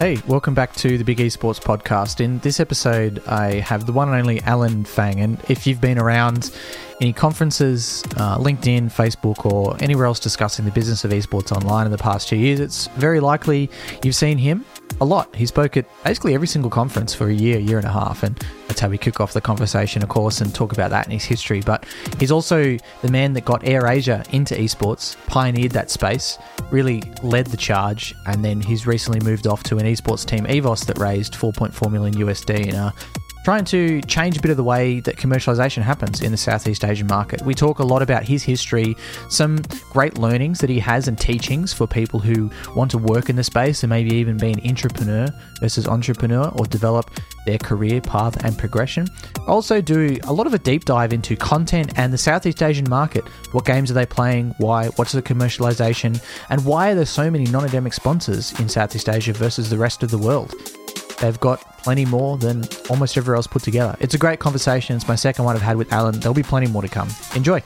Hey, welcome back to the Big Esports podcast. In this episode, I have the one and only Alan Fang. And if you've been around any conferences, uh, LinkedIn, Facebook, or anywhere else discussing the business of esports online in the past two years, it's very likely you've seen him a lot. He spoke at basically every single conference for a year, year and a half, and that's how we kick off the conversation, of course, and talk about that in his history. But he's also the man that got AirAsia into esports, pioneered that space, really led the charge, and then he's recently moved off to an esports team, EVOS, that raised 4.4 million USD in a trying to change a bit of the way that commercialization happens in the Southeast Asian market. We talk a lot about his history, some great learnings that he has and teachings for people who want to work in the space and maybe even be an entrepreneur versus entrepreneur or develop their career path and progression. Also, do a lot of a deep dive into content and the Southeast Asian market. What games are they playing? Why? What's the commercialization? And why are there so many non endemic sponsors in Southeast Asia versus the rest of the world? They've got plenty more than almost everywhere else put together. It's a great conversation. It's my second one I've had with Alan. There'll be plenty more to come. Enjoy.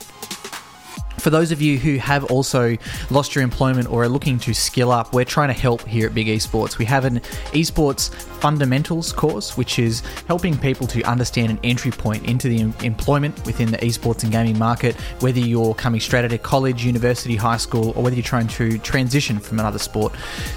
For those of you who have also lost your employment or are looking to skill up, we're trying to help here at Big Esports. We have an esports fundamentals course, which is helping people to understand an entry point into the employment within the esports and gaming market, whether you're coming straight out of college, university, high school, or whether you're trying to transition from another sport.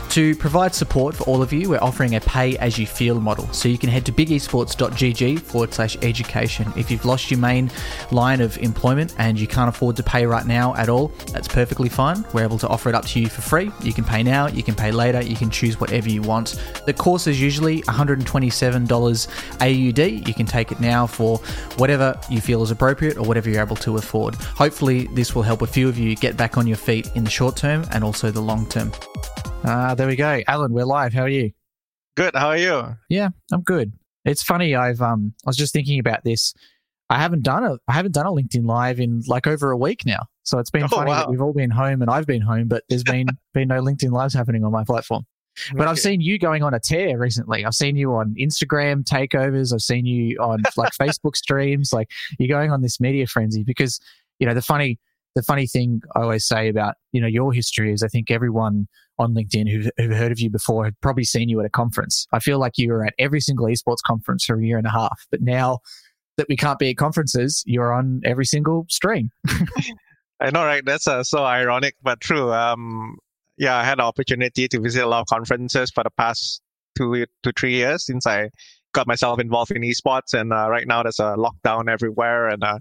To provide support for all of you, we're offering a pay as you feel model. So you can head to bigesports.gg forward slash education. If you've lost your main line of employment and you can't afford to pay right now at all, that's perfectly fine. We're able to offer it up to you for free. You can pay now, you can pay later, you can choose whatever you want. The course is usually $127 AUD. You can take it now for whatever you feel is appropriate or whatever you're able to afford. Hopefully, this will help a few of you get back on your feet in the short term and also the long term. Ah, uh, there we go. Alan, we're live. How are you? Good. How are you? Yeah, I'm good. It's funny. I've um, I was just thinking about this. I haven't done a I haven't done a LinkedIn live in like over a week now. So it's been oh, funny wow. that we've all been home and I've been home, but there's been been no LinkedIn lives happening on my platform. But okay. I've seen you going on a tear recently. I've seen you on Instagram takeovers. I've seen you on like Facebook streams. Like you're going on this media frenzy because you know the funny the funny thing I always say about you know your history is I think everyone on LinkedIn who've, who've heard of you before had probably seen you at a conference. I feel like you were at every single esports conference for a year and a half, but now that we can't be at conferences, you're on every single stream. I know, right? That's uh, so ironic, but true. Um, yeah, I had the opportunity to visit a lot of conferences for the past two to three years since I got myself involved in esports. And uh, right now there's a lockdown everywhere. And uh,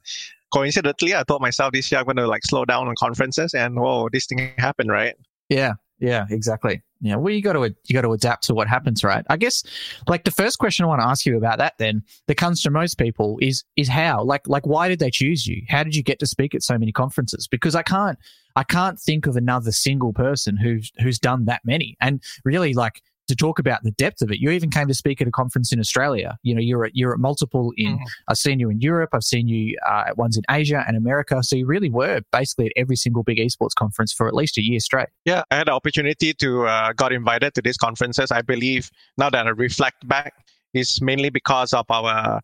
coincidentally, I told myself this year I'm going to like slow down on conferences. And whoa, this thing happened, right? Yeah, yeah, exactly. Yeah, well, you got to you got to adapt to what happens, right? I guess, like the first question I want to ask you about that, then that comes to most people is is how, like, like why did they choose you? How did you get to speak at so many conferences? Because I can't I can't think of another single person who's who's done that many. And really, like to talk about the depth of it. You even came to speak at a conference in Australia. You know, you're at you're at multiple in. Mm. I've seen you in Europe. I've seen you uh, at ones in Asia and America. So you really were basically at every single big esports conference for at least a year straight. Yeah, I had the opportunity to uh, got invited to these conferences. I believe now that I reflect back, is mainly because of our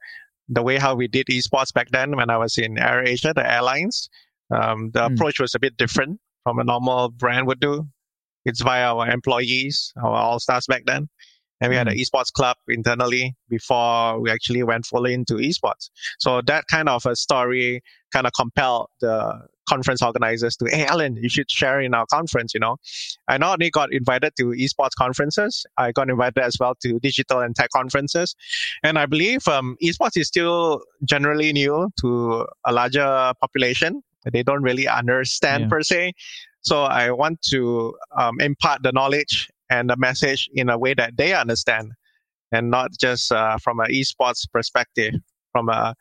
the way how we did esports back then when I was in Air Asia, the airlines. Um, the mm. approach was a bit different from a normal brand would do. It's via our employees, our all stars back then. And we mm. had an hmm. esports club internally before we actually went fully into esports. So that kind of a story kind of compelled the conference organizers to, hey, Alan, you should share in our conference, you know. I not only got invited to esports conferences, I got invited as well to digital and tech conferences. And I believe um, esports is still generally new to a larger population. They don't really understand yeah. per se. So I want to um, impart the knowledge and the message in a way that they understand, and not just uh, from an esports perspective, from a,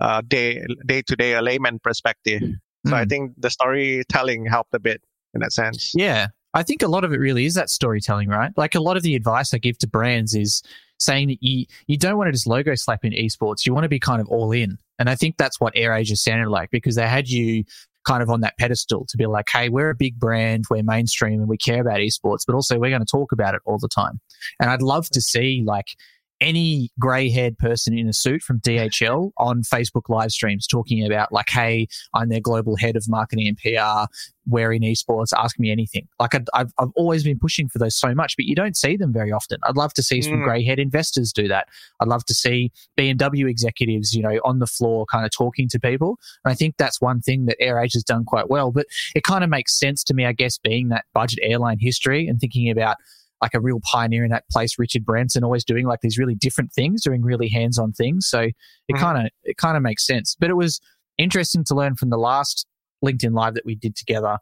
a day day to day a layman perspective. So mm. I hmm. think the storytelling helped a bit in that sense. Yeah, I think a lot of it really is that storytelling, right? Like a lot of the advice I give to brands is saying that you you don't want to just logo slap in esports. You want to be kind of all in. And I think that's what AirAsia sounded like because they had you kind of on that pedestal to be like, hey, we're a big brand, we're mainstream, and we care about esports, but also we're going to talk about it all the time. And I'd love to see like any grey haired person in a suit from DHL on Facebook live streams talking about, like, hey, I'm their global head of marketing and PR, wearing esports, ask me anything. Like, i have I've always been pushing for those so much, but you don't see them very often. I'd love to see some mm. grey haired investors do that. I'd love to see BMW executives, you know, on the floor kind of talking to people. And I think that's one thing that AirAsia has done quite well. But it kind of makes sense to me, I guess, being that budget airline history and thinking about like a real pioneer in that place, Richard Branson, always doing like these really different things, doing really hands-on things. So it kind of it kind of makes sense. But it was interesting to learn from the last LinkedIn Live that we did together.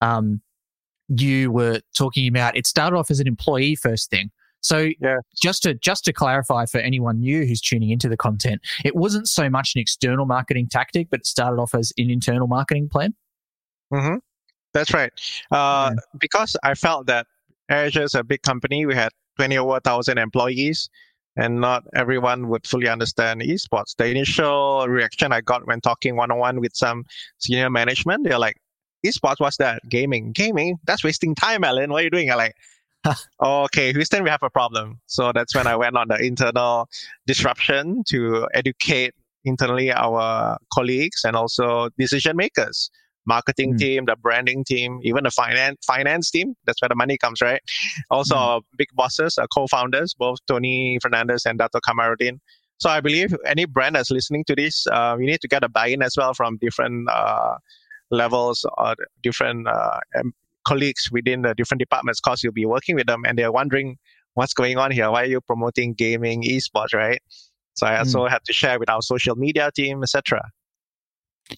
Um, you were talking about it started off as an employee first thing. So yeah. just to just to clarify for anyone new who's tuning into the content, it wasn't so much an external marketing tactic, but it started off as an internal marketing plan. Mm-hmm. That's right. Uh, yeah. Because I felt that AirAsia is a big company. We had 20 over 1,000 employees, and not everyone would fully understand esports. The initial reaction I got when talking one on one with some senior management, they're like, esports, what's that? Gaming. Gaming? That's wasting time, Alan. What are you doing? I'm like, okay, Houston, we have a problem. So that's when I went on the internal disruption to educate internally our colleagues and also decision makers marketing mm. team, the branding team, even the finance finance team. That's where the money comes, right? Also, mm. big bosses, uh, co-founders, both Tony Fernandes and Dato Kamarudin. So I believe any brand that's listening to this, uh, you need to get a buy-in as well from different uh, levels or different uh, colleagues within the different departments because you'll be working with them and they're wondering what's going on here. Why are you promoting gaming, esports, right? So I also mm. had to share with our social media team, etc.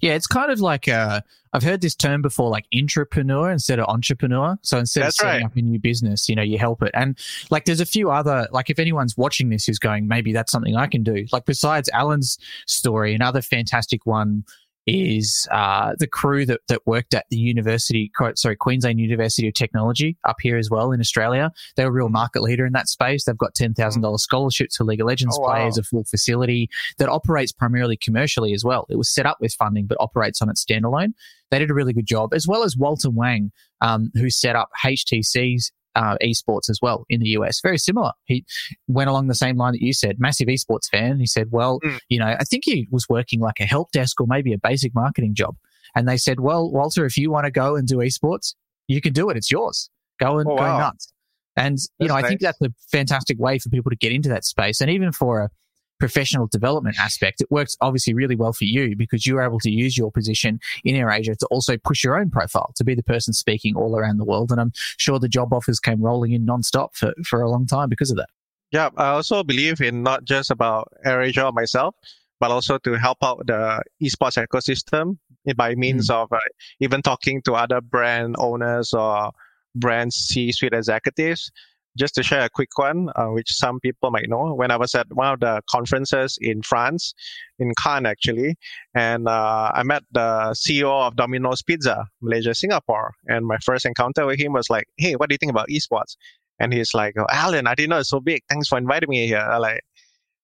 Yeah, it's kind of like uh, I've heard this term before, like intrapreneur instead of entrepreneur. So instead That's of setting right. up a new business, you know, you help it. And like, there's a few other, like, if anyone's watching this who's going, maybe that's something I can do. Like, besides Alan's story, another fantastic one is uh, the crew that, that worked at the university, sorry, Queensland University of Technology up here as well in Australia. They're a real market leader in that space. They've got $10,000 scholarships for League of Legends oh, players, wow. a full facility that operates primarily commercially as well. It was set up with funding, but operates on its standalone. They did a really good job, as well as Walter Wang, um, who set up HTC's uh, esports as well in the US. Very similar. He went along the same line that you said, massive esports fan. He said, well, mm. you know, I think he was working like a help desk or maybe a basic marketing job. And they said, well, Walter, if you want to go and do esports, you can do it. It's yours. Go and oh, wow. go nuts. And, you know, nice. I think that's a fantastic way for people to get into that space. And even for a, professional development aspect, it works obviously really well for you because you're able to use your position in AirAsia to also push your own profile, to be the person speaking all around the world. And I'm sure the job offers came rolling in nonstop for, for a long time because of that. Yeah, I also believe in not just about AirAsia or myself, but also to help out the esports ecosystem by means mm. of uh, even talking to other brand owners or brand C-suite executives just to share a quick one, uh, which some people might know, when I was at one of the conferences in France, in Cannes actually, and uh, I met the CEO of Domino's Pizza, Malaysia, Singapore, and my first encounter with him was like, "Hey, what do you think about esports?" And he's like, oh, "Alan, I didn't know it's so big. Thanks for inviting me here." I like,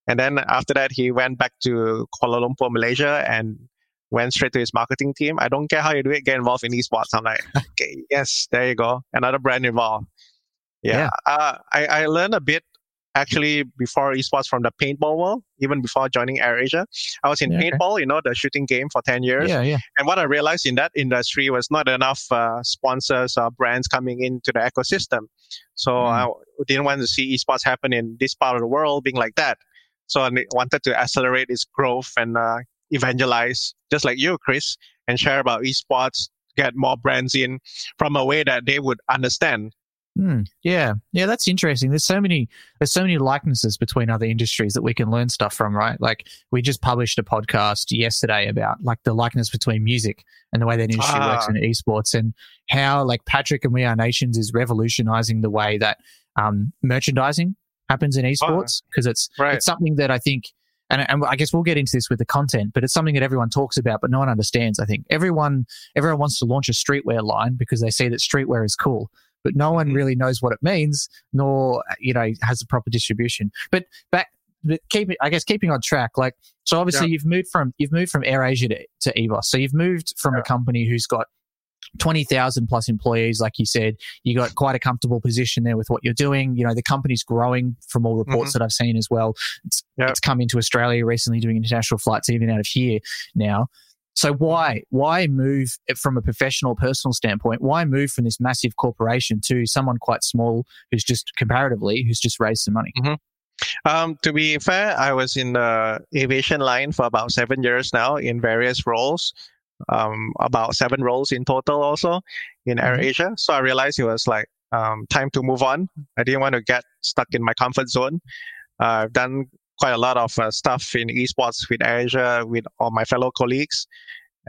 and then after that, he went back to Kuala Lumpur, Malaysia, and went straight to his marketing team. I don't care how you do it, get involved in esports. I'm like, okay, yes, there you go, another brand involved. Yeah, yeah. Uh, I, I learned a bit actually before esports from the paintball world, even before joining AirAsia. I was in yeah, paintball, okay. you know, the shooting game for 10 years. Yeah, yeah. And what I realized in that industry was not enough uh, sponsors or brands coming into the ecosystem. So mm. I didn't want to see esports happen in this part of the world being like that. So I wanted to accelerate its growth and uh, evangelize, just like you, Chris, and share about esports, get more brands in from a way that they would understand Hmm. yeah, yeah, that's interesting. There's so many, there's so many likenesses between other industries that we can learn stuff from, right? Like we just published a podcast yesterday about like the likeness between music and the way that industry ah. works in esports, and how like Patrick and We Are Nations is revolutionizing the way that um, merchandising happens in esports because it's right. it's something that I think. And, and I guess we'll get into this with the content, but it's something that everyone talks about, but no one understands. I think everyone everyone wants to launch a streetwear line because they see that streetwear is cool but no one mm-hmm. really knows what it means, nor you know has a proper distribution. But back, but keeping I guess keeping on track, like so obviously yeah. you've moved from you've moved from AirAsia to, to EVOS, so you've moved from yeah. a company who's got 20,000 plus employees, like you said, you got quite a comfortable position there with what you're doing. You know, the company's growing from all reports mm-hmm. that I've seen as well. It's, yep. it's come into Australia recently doing international flights, even out of here now. So why why move from a professional personal standpoint? Why move from this massive corporation to someone quite small who's just comparatively who's just raised some money? Mm-hmm. Um, to be fair, I was in the aviation line for about seven years now in various roles, um, about seven roles in total also in mm-hmm. AirAsia. So I realized it was like um, time to move on. I didn't want to get stuck in my comfort zone. Uh, I've done quite a lot of uh, stuff in esports with AirAsia with all my fellow colleagues,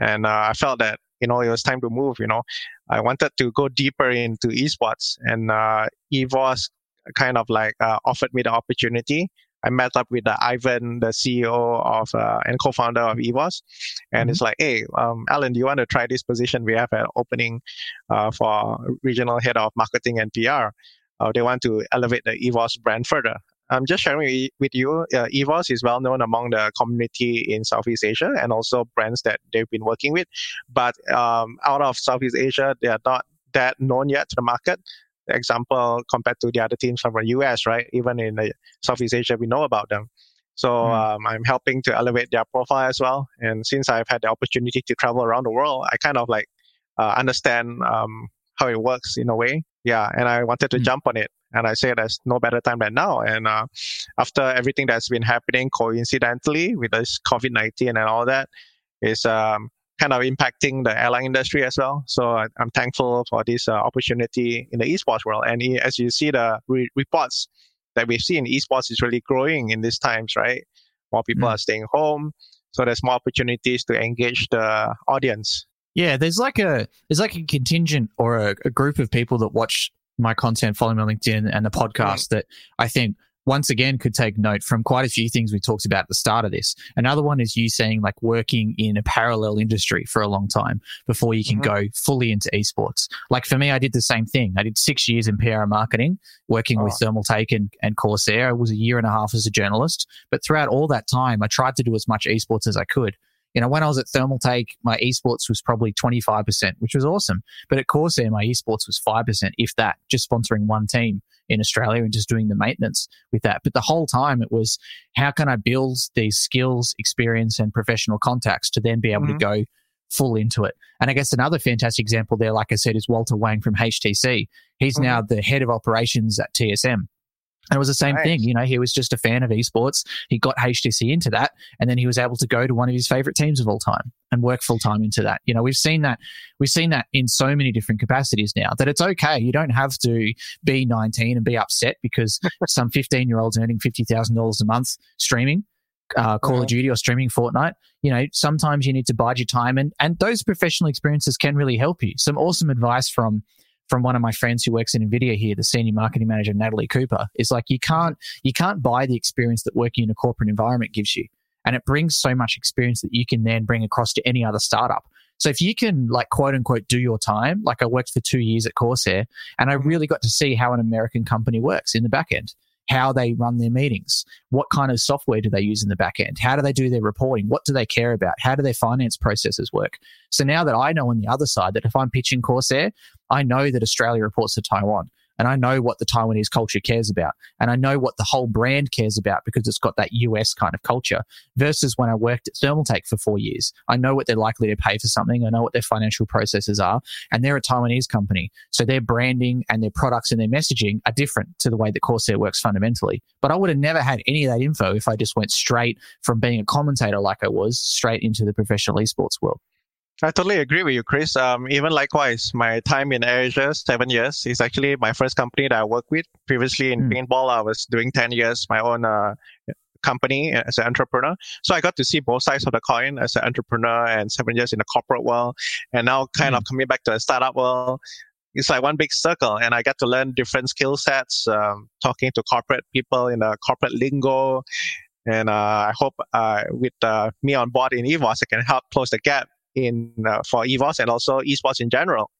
and uh, I felt that you know it was time to move. You know, I wanted to go deeper into esports, and uh, EVOS kind of like uh, offered me the opportunity. I met up with uh, Ivan, the CEO of uh, and co-founder of EVOS, and mm-hmm. it's like, hey, um, Alan, do you want to try this position? We have an opening uh, for regional head of marketing and PR. Uh, they want to elevate the EVOS brand further. I'm just sharing with you, uh, EVOS is well known among the community in Southeast Asia and also brands that they've been working with. But um, out of Southeast Asia, they are not that known yet to the market example compared to the other teams from the US, right? Even in Southeast Asia, we know about them. So mm. um, I'm helping to elevate their profile as well. And since I've had the opportunity to travel around the world, I kind of like uh, understand um, how it works in a way. Yeah, and I wanted to mm. jump on it. And I say there's no better time than now. And uh, after everything that's been happening coincidentally with this COVID 19 and all that, is um, kind of impacting the airline industry as well. So I, am thankful for this uh, opportunity in the esports world. And as you see the re- reports that we've seen, esports is really growing in these times, right? More people mm. are staying home, so there's more opportunities to engage the audience. Yeah, there's like a there's like a contingent or a, a group of people that watch my content, follow me on LinkedIn and the podcast that I think once again could take note from quite a few things we talked about at the start of this. Another one is you saying like working in a parallel industry for a long time before you can mm-hmm. go fully into esports. Like for me, I did the same thing. I did six years in PR marketing, working oh. with Thermaltake and, and Corsair. I was a year and a half as a journalist. But throughout all that time, I tried to do as much esports as I could. You know, when I was at Thermaltake, my esports was probably 25%, which was awesome. But at Corsair, my esports was 5%, if that, just sponsoring one team in Australia and just doing the maintenance with that. But the whole time it was how can I build these skills, experience, and professional contacts to then be able mm-hmm. to go full into it. And I guess another fantastic example there, like I said, is Walter Wang from HTC. He's mm-hmm. now the head of operations at TSM. And it was the same thing. You know, he was just a fan of esports. He got HTC into that. And then he was able to go to one of his favorite teams of all time and work full time into that. You know, we've seen that. We've seen that in so many different capacities now that it's okay. You don't have to be 19 and be upset because some 15 year old's earning $50,000 a month streaming. Uh, Call of Duty or streaming Fortnite, you know, sometimes you need to bide your time, and and those professional experiences can really help you. Some awesome advice from from one of my friends who works in Nvidia here, the senior marketing manager Natalie Cooper, is like you can't you can't buy the experience that working in a corporate environment gives you, and it brings so much experience that you can then bring across to any other startup. So if you can like quote unquote do your time, like I worked for two years at Corsair, and I mm-hmm. really got to see how an American company works in the back end how they run their meetings, what kind of software do they use in the back end, how do they do their reporting, what do they care about, how do their finance processes work. So now that I know on the other side that if I'm pitching Corsair, I know that Australia reports to Taiwan and I know what the Taiwanese culture cares about. And I know what the whole brand cares about because it's got that US kind of culture versus when I worked at Thermaltake for four years. I know what they're likely to pay for something. I know what their financial processes are. And they're a Taiwanese company. So their branding and their products and their messaging are different to the way that Corsair works fundamentally. But I would have never had any of that info if I just went straight from being a commentator like I was straight into the professional esports world. I totally agree with you, Chris. Um, even likewise, my time in Asia, seven years, is actually my first company that I worked with. Previously in mm. paintball, I was doing 10 years, my own uh, company as an entrepreneur. So I got to see both sides of the coin as an entrepreneur and seven years in the corporate world. And now kind mm. of coming back to the startup world, it's like one big circle and I get to learn different skill sets, um, talking to corporate people in the corporate lingo. And uh, I hope uh, with uh, me on board in EVOS, I can help close the gap in uh, for EVOS and also esports in general.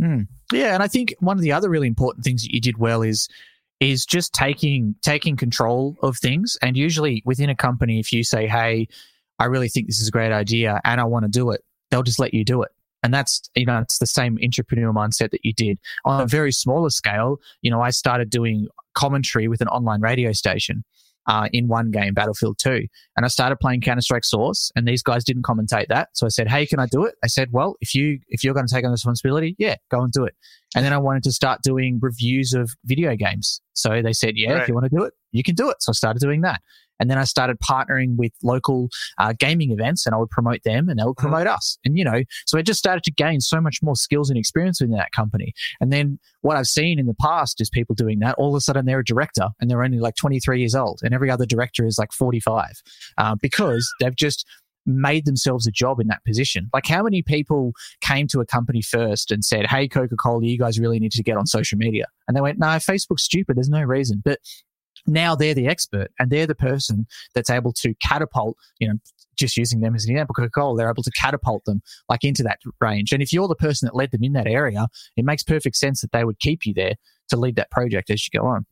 Mm. Yeah, and I think one of the other really important things that you did well is is just taking taking control of things. And usually within a company, if you say, "Hey, I really think this is a great idea and I want to do it," they'll just let you do it And that's, you know, it's the same entrepreneur mindset that you did. On a very smaller scale, you know, I started doing commentary with an online radio station uh, in one game, Battlefield 2. And I started playing Counter Strike Source, and these guys didn't commentate that. So I said, "Hey, can I do it?" I said, "Well, if you if you're going to take on the responsibility, yeah, go and do it." And then I wanted to start doing reviews of video games. So they said, "Yeah, right. if you want to do it, you can do it." So I started doing that. And then I started partnering with local uh, gaming events and I would promote them and they would mm-hmm. promote mm-hmm. us. And, you know, so I just started to gain so much more skills and experience within that company. And then what I've seen in the past is people doing that. All of a sudden they're a director and they're only like 23 years old and every other director is like 45 uh, because they've just made themselves a job in that position. Like, how many people came to a company first and said, Hey, Coca Cola, you guys really need to get on social media? And they went, No, Facebook's stupid. There's no reason. But now they're the expert and they're the person that's able to catapult, you know, just using them as an example, Coca-Cola, they're able to catapult them like into that range. And if you're the person that led them in that area, it makes perfect sense that they would keep you there to lead that project as you go on.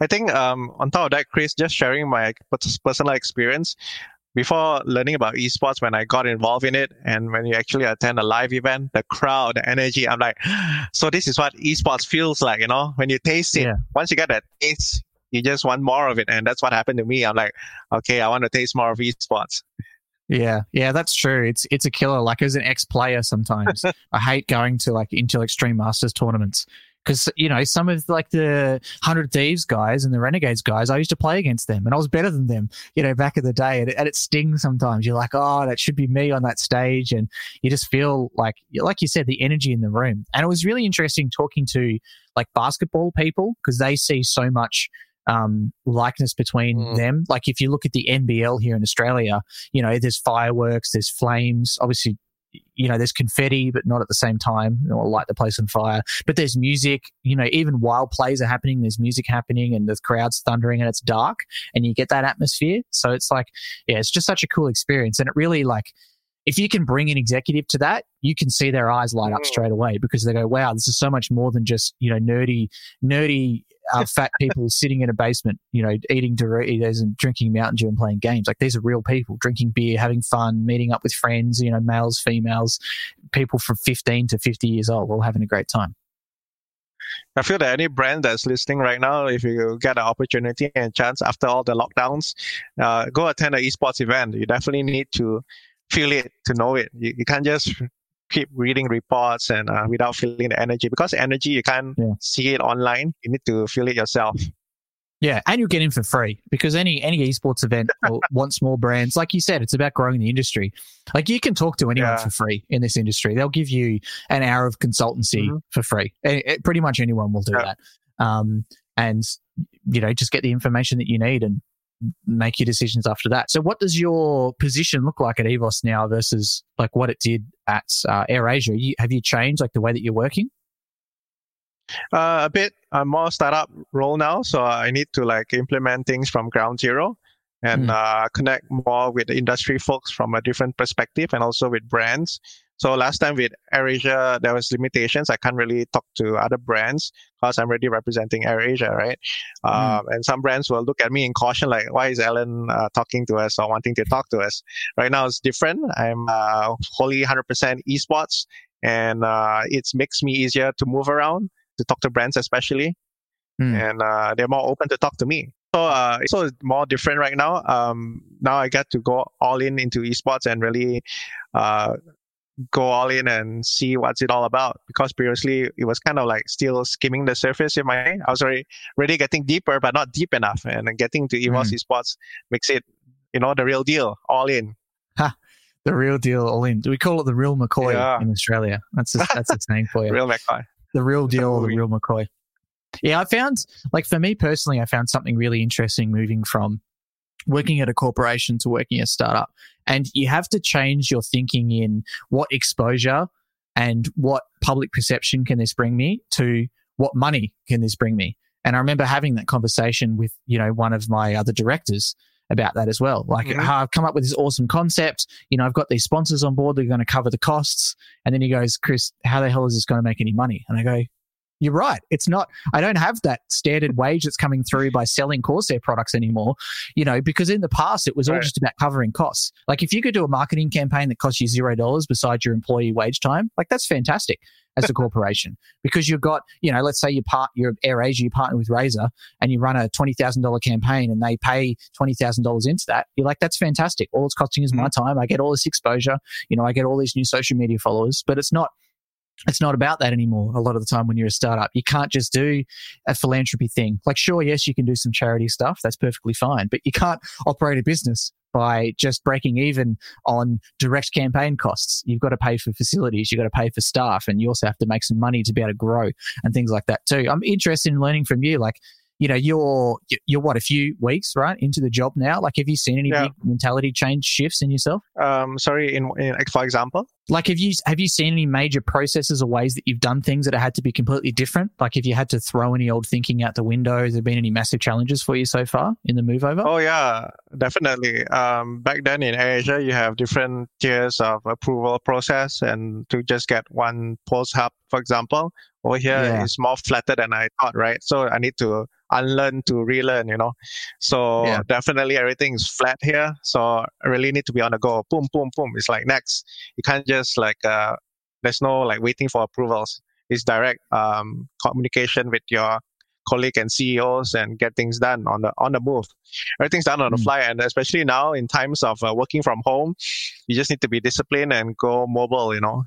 I think um, on top of that, Chris, just sharing my personal experience before learning about esports, when I got involved in it, and when you actually attend a live event, the crowd, the energy, I'm like, so this is what esports feels like, you know, when you taste it. Yeah. Once you get that taste, you just want more of it. And that's what happened to me. I'm like, okay, I want to taste more of esports. Yeah, yeah, that's true. It's it's a killer. Like as an ex player, sometimes I hate going to like Intel extreme masters tournaments because you know some of like the hundred thieves guys and the renegades guys i used to play against them and i was better than them you know back in the day and it, and it stings sometimes you're like oh that should be me on that stage and you just feel like like you said the energy in the room and it was really interesting talking to like basketball people because they see so much um, likeness between mm. them. Like if you look at the NBL here in Australia, you know, there's fireworks, there's flames. Obviously, you know, there's confetti, but not at the same time. Or light the place on fire. But there's music. You know, even while plays are happening, there's music happening, and the crowd's thundering, and it's dark, and you get that atmosphere. So it's like, yeah, it's just such a cool experience, and it really like if you can bring an executive to that, you can see their eyes light up mm. straight away because they go, "Wow, this is so much more than just you know nerdy, nerdy uh, fat people sitting in a basement, you know, eating Doritos and drinking Mountain Dew and playing games. Like these are real people drinking beer, having fun, meeting up with friends, you know, males, females, people from 15 to 50 years old, all having a great time. I feel that any brand that's listening right now, if you get an opportunity and chance after all the lockdowns, uh, go attend an esports event. You definitely need to feel it to know it. You, you can't just keep reading reports and uh, without feeling the energy because energy you can't yeah. see it online you need to feel it yourself yeah, and you'll get in for free because any any esports event wants more brands. Like you said, it's about growing the industry. Like you can talk to anyone yeah. for free in this industry. They'll give you an hour of consultancy mm-hmm. for free. It, it, pretty much anyone will do yeah. that. Um, and you know, just get the information that you need and make your decisions after that. So, what does your position look like at EVOS now versus like what it did at uh, AirAsia? You, have you changed like the way that you're working? Uh, a bit. I'm more startup role now, so I need to like implement things from ground zero and mm. uh, connect more with the industry folks from a different perspective and also with brands so last time with AirAsia, there was limitations. I can't really talk to other brands because I'm already representing AirAsia, right? Mm. Um, and some brands will look at me in caution, like, why is Alan uh, talking to us or wanting to talk to us? Right now, it's different. I'm uh, wholly 100% esports, and uh, it makes me easier to move around, to talk to brands especially. Mm. And uh, they're more open to talk to me. So, uh, so it's more different right now. Um, now I get to go all in into esports and really uh, go all in and see what's it all about because previously it was kind of like still skimming the surface in my head. I was already really getting deeper, but not deep enough. And getting to EVOS mm. Esports makes it, you know, the real deal, all in. Ha, the real deal, all in. Do we call it the real McCoy yeah. in Australia? That's a, that's a saying for you. real McCoy. The real deal, the real McCoy. Yeah, I found, like for me personally, I found something really interesting moving from working at a corporation to working at a startup. And you have to change your thinking in what exposure and what public perception can this bring me to what money can this bring me. And I remember having that conversation with, you know, one of my other directors about that as well. Like, mm-hmm. I've come up with this awesome concept. You know, I've got these sponsors on board that are going to cover the costs. And then he goes, Chris, how the hell is this going to make any money? And I go, You're right. It's not, I don't have that standard wage that's coming through by selling Corsair products anymore, you know, because in the past it was all Right. just about covering costs. Like if you could do a marketing campaign that costs you zero dollars besides your employee wage time, like that's fantastic as a corporation because you've got, you know, let's say you part, you're AirAsia, you partner with Razer and you run a $20,000 campaign and they pay $20,000 into that. You're like, that's fantastic. All it's costing is my mm-hmm. time. I get all this exposure. You know, I get all these new social media followers, but it's not, it's not about that anymore a lot of the time when you're a startup. You can't just do a philanthropy thing. Like, sure, yes, you can do some charity stuff. That's perfectly fine. But you can't operate a business by just breaking even on direct campaign costs. You've got to pay for facilities, you've got to pay for staff, and you also have to make some money to be able to grow and things like that too. I'm interested in learning from you. Like, you know, you're you're what a few weeks right into the job now. Like, have you seen any Yeah. big mentality change shifts in yourself? Um, sorry, in, in for example. Like, have you have you seen any major processes or ways that you've done things that have had to be completely different? Like, if you had to throw any old thinking out the window, has there been any massive challenges for you so far in the move over? Oh yeah, definitely. Um, back then in Asia, you have different tiers of approval process, and to just get one post hub, for example, over here Yeah. is more flatter than I thought, right? So I need to unlearn to relearn, you know. So Yeah. definitely everything is flat here. So I really need to be on the go. Boom, boom, boom. It's like next. You can't just like uh, there's no like waiting for approvals. It's direct um, communication with your colleague and CEOs and get things done on the on the move. Everything's done on the Mm. fly, and especially now in times of uh, working from home, you just need to be disciplined and go mobile. You know.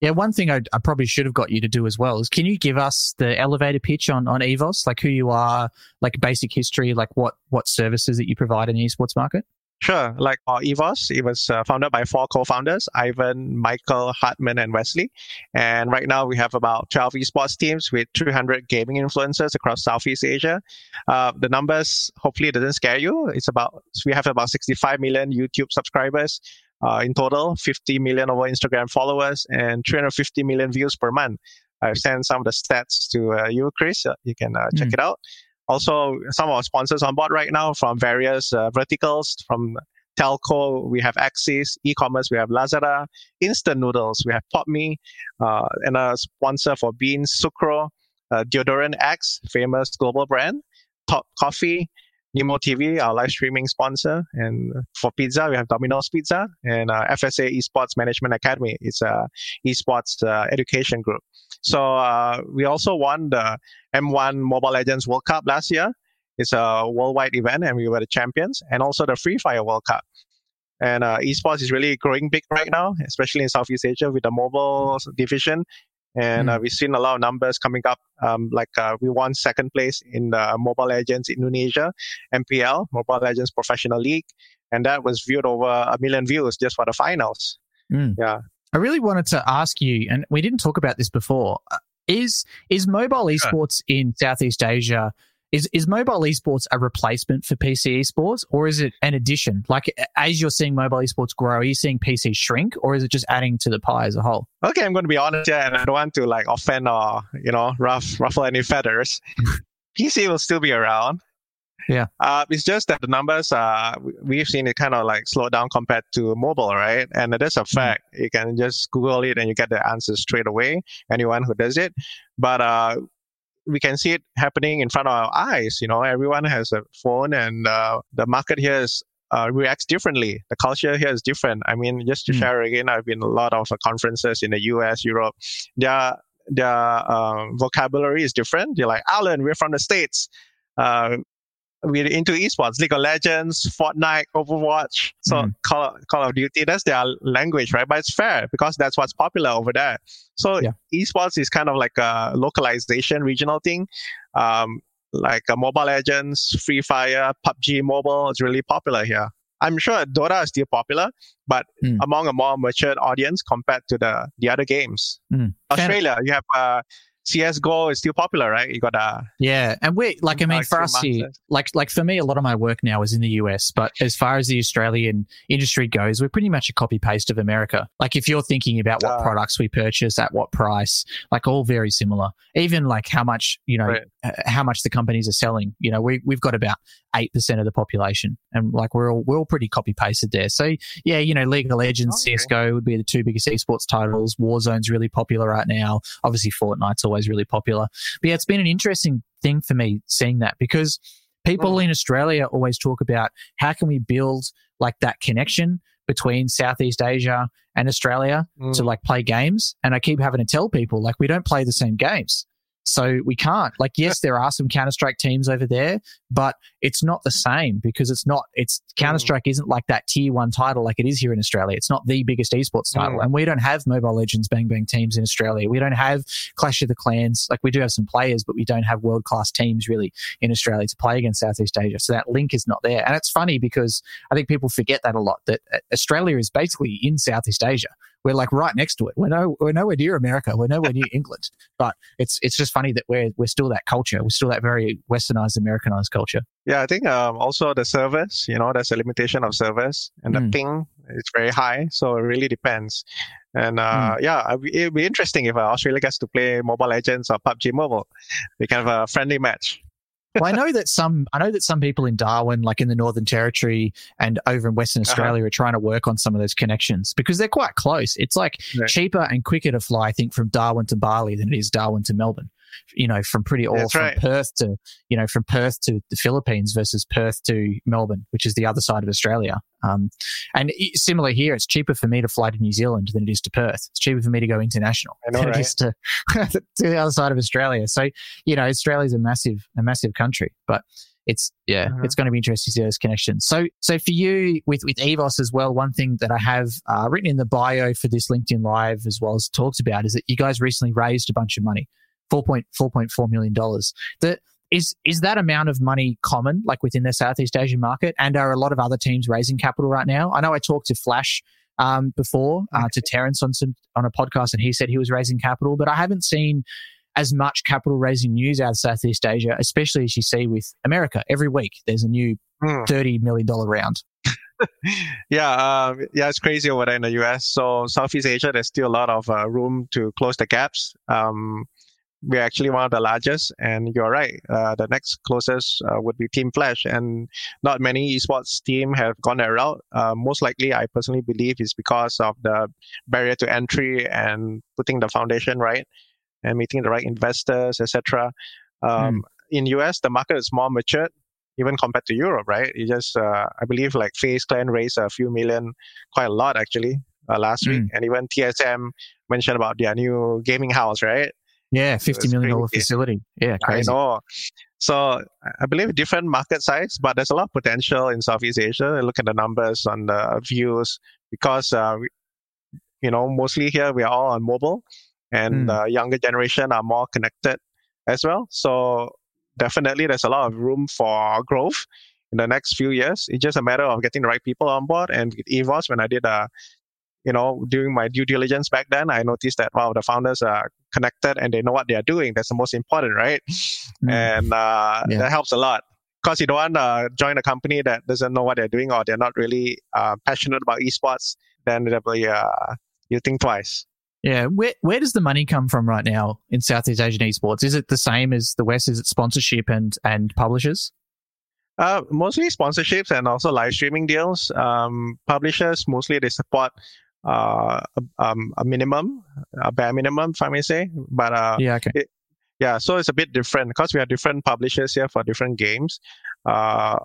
Yeah, one thing I, I probably should have got you to do as well is can you give us the elevator pitch on, on EVOS, like who you are, like basic history, like what what services that you provide in the esports market? Sure. Like for EVOS, it was uh, founded by four co-founders, Ivan, Michael, Hartman, and Wesley. And right now we have about 12 esports teams with 300 gaming influencers across Southeast Asia. Uh, the numbers hopefully it doesn't scare you. It's about we have about 65 million YouTube subscribers uh, in total, 50 million of our Instagram followers, and 350 million views per month. I've sent some of the stats to uh, you, Chris. You can uh, check Mm. it out. Also, some of our sponsors on board right now from various uh, verticals. From telco, we have Axis. E-commerce, we have Lazada. Instant noodles, we have Pop Mie. Uh, and a sponsor for Beans, Sucro. Uh, Deodorant X, famous global brand. Top Coffee. Nimo TV, our live streaming sponsor. And for pizza, we have Domino's Pizza. And uh, FSA Esports Management Academy. It's a esports uh, education group. So uh, we also won the M1 Mobile Legends World Cup last year. It's a worldwide event, and we were the champions, and also the Free Fire World Cup. And uh, esports is really growing big right now, especially in Southeast Asia with the mobile division. And uh, we've seen a lot of numbers coming up. Um, like uh, we won second place in the Mobile Legends Indonesia MPL, Mobile Legends Professional League, and that was viewed over a million views just for the finals. Mm. Yeah. I really wanted to ask you, and we didn't talk about this before. uh, Is is mobile Sure. esports in Southeast Asia? Is is mobile esports a replacement for PC esports, or is it an addition? Like as you're seeing mobile esports grow, are you seeing PC shrink, or is it just adding to the pie as a whole? Okay, I'm going to be honest here, and I don't want to like offend or you know rough ruffle any feathers. PC will still be around. Yeah. Uh, it's just that the numbers, uh, we- we've seen it kind of like slow down compared to mobile, right? And it is a fact. You can just Google it and you get the answers straight away. Anyone who does it, but uh, we can see it happening in front of our eyes. You know, everyone has a phone, and uh, the market here is uh, reacts differently. The culture here is different. I mean, just to Mm. share again, I've been a lot of uh, conferences in the U.S., Europe. Their their um, vocabulary is different. They're like, Alan, we're from the states. Uh, we're into esports, League of Legends, Fortnite, Overwatch, so Mm. Call, Call of Duty. That's their language, right? But it's fair because that's what's popular over there. So Yeah. esports is kind of like a localization, regional thing. Um, like uh, Mobile Legends, Free Fire, PUBG Mobile is really popular here. I'm sure Dota is still popular, but Mm. among a more matured audience compared to the the other games. Mm. Australia, you have uh, CS:GO is still popular, right? You got uh, Yeah, and we like I mean for us here, like like for me, a lot of my work now is in the US. But as far as the Australian industry goes, we're pretty much a copy paste of America. Like if you're thinking about what Ah. products we purchase at what price, like all very similar. Even like how much you know Right. uh, how much the companies are selling. You know, we we've got about eight percent of the population, and like we're all we're all pretty copy pasted there. So yeah, you know, League of Legends, okay. CS:GO would be the two biggest esports titles. Warzone's really popular right now. Obviously, Fortnite's always really popular. But yeah, it's been an interesting thing for me seeing that because people mm. in Australia always talk about how can we build like that connection between Southeast Asia and Australia mm. to like play games. And I keep having to tell people like we don't play the same games. So we can't. Like, yes, there are some Counter Strike teams over there, but it's not the same because it's not. It's Counter Strike mm. isn't like that tier one title like it is here in Australia. It's not the biggest esports title, mm. and we don't have Mobile Legends Bang Bang teams in Australia. We don't have Clash of the Clans. Like we do have some players, but we don't have world class teams really in Australia to play against Southeast Asia. So that link is not there, and it's funny because I think people forget that a lot. That uh, Australia is basically in Southeast Asia we're like right next to it. We're no, we're nowhere near America. We're nowhere near England. But it's it's just funny that we're we're still that culture. We're still that very westernized, Americanized culture. Yeah, I think um, also the service. You know, there's a limitation of service, and the mm. ping is very high. So it really depends. And uh, mm. yeah, it'd be interesting if uh, Australia gets to play Mobile Legends or PUBG Mobile. We can have a friendly match well, I know that some I know that some people in Darwin, like in the Northern Territory and over in Western uh-huh. Australia, uh-huh. are trying to work on some of those connections because they're quite close. It's like yeah. cheaper and quicker to fly, I think, from Darwin to Bali than it is Darwin to Melbourne you know, from pretty all from right. Perth to, you know, from Perth to the Philippines versus Perth to Melbourne, which is the other side of Australia. Um, and similar here, it's cheaper for me to fly to New Zealand than it is to Perth. It's cheaper for me to go international know, than right? it is to, to the other side of Australia. So, you know, Australia's a massive, a massive country, but it's yeah, uh-huh. it's going to be interesting to see those connections. So so for you with with Evos as well, one thing that I have uh, written in the bio for this LinkedIn Live as well as talked about is that you guys recently raised a bunch of money. 4.4 million dollars. That is is that amount of money common, like within the Southeast Asian market? And are a lot of other teams raising capital right now? I know I talked to Flash um, before uh, to Terence on some on a podcast, and he said he was raising capital, but I haven't seen as much capital raising news out of Southeast Asia, especially as you see with America. Every week, there's a new hmm. thirty million dollar round. yeah, uh, yeah, it's crazy over there in the US. So Southeast Asia, there's still a lot of uh, room to close the gaps. Um, we're actually one of the largest. And you're right, uh, the next closest uh, would be Team Flash, and not many esports team have gone that route. Uh, most likely, I personally believe is because of the barrier to entry and putting the foundation right, and meeting the right investors, etc. Um, mm. In US, the market is more matured. Even compared to Europe, right? You just, uh, I believe, like FaZe Clan raised a few million, quite a lot actually, uh, last mm. week, and even TSM mentioned about their new gaming house, right? Yeah, fifty million dollar facility. Yeah, crazy. I know. So I believe different market size, but there's a lot of potential in Southeast Asia. Look at the numbers on the views because uh, you know mostly here we are all on mobile, and mm. the younger generation are more connected as well. So definitely there's a lot of room for growth in the next few years. It's just a matter of getting the right people on board. And with EVOS, when I did a you know, doing my due diligence back then, I noticed that wow, the founders are connected and they know what they are doing. That's the most important, right? Mm. And uh, yeah. that helps a lot. Because you don't want to join a company that doesn't know what they're doing or they're not really uh, passionate about esports, then be, uh, you think twice. Yeah, where where does the money come from right now in Southeast Asian esports? Is it the same as the West? Is it sponsorship and and publishers? Uh, mostly sponsorships and also live streaming deals. Um, publishers mostly they support uh, um, a minimum, a bare minimum, if I may say. But uh, yeah, okay. It, yeah, so it's a bit different because we have different publishers here for different games. Uh,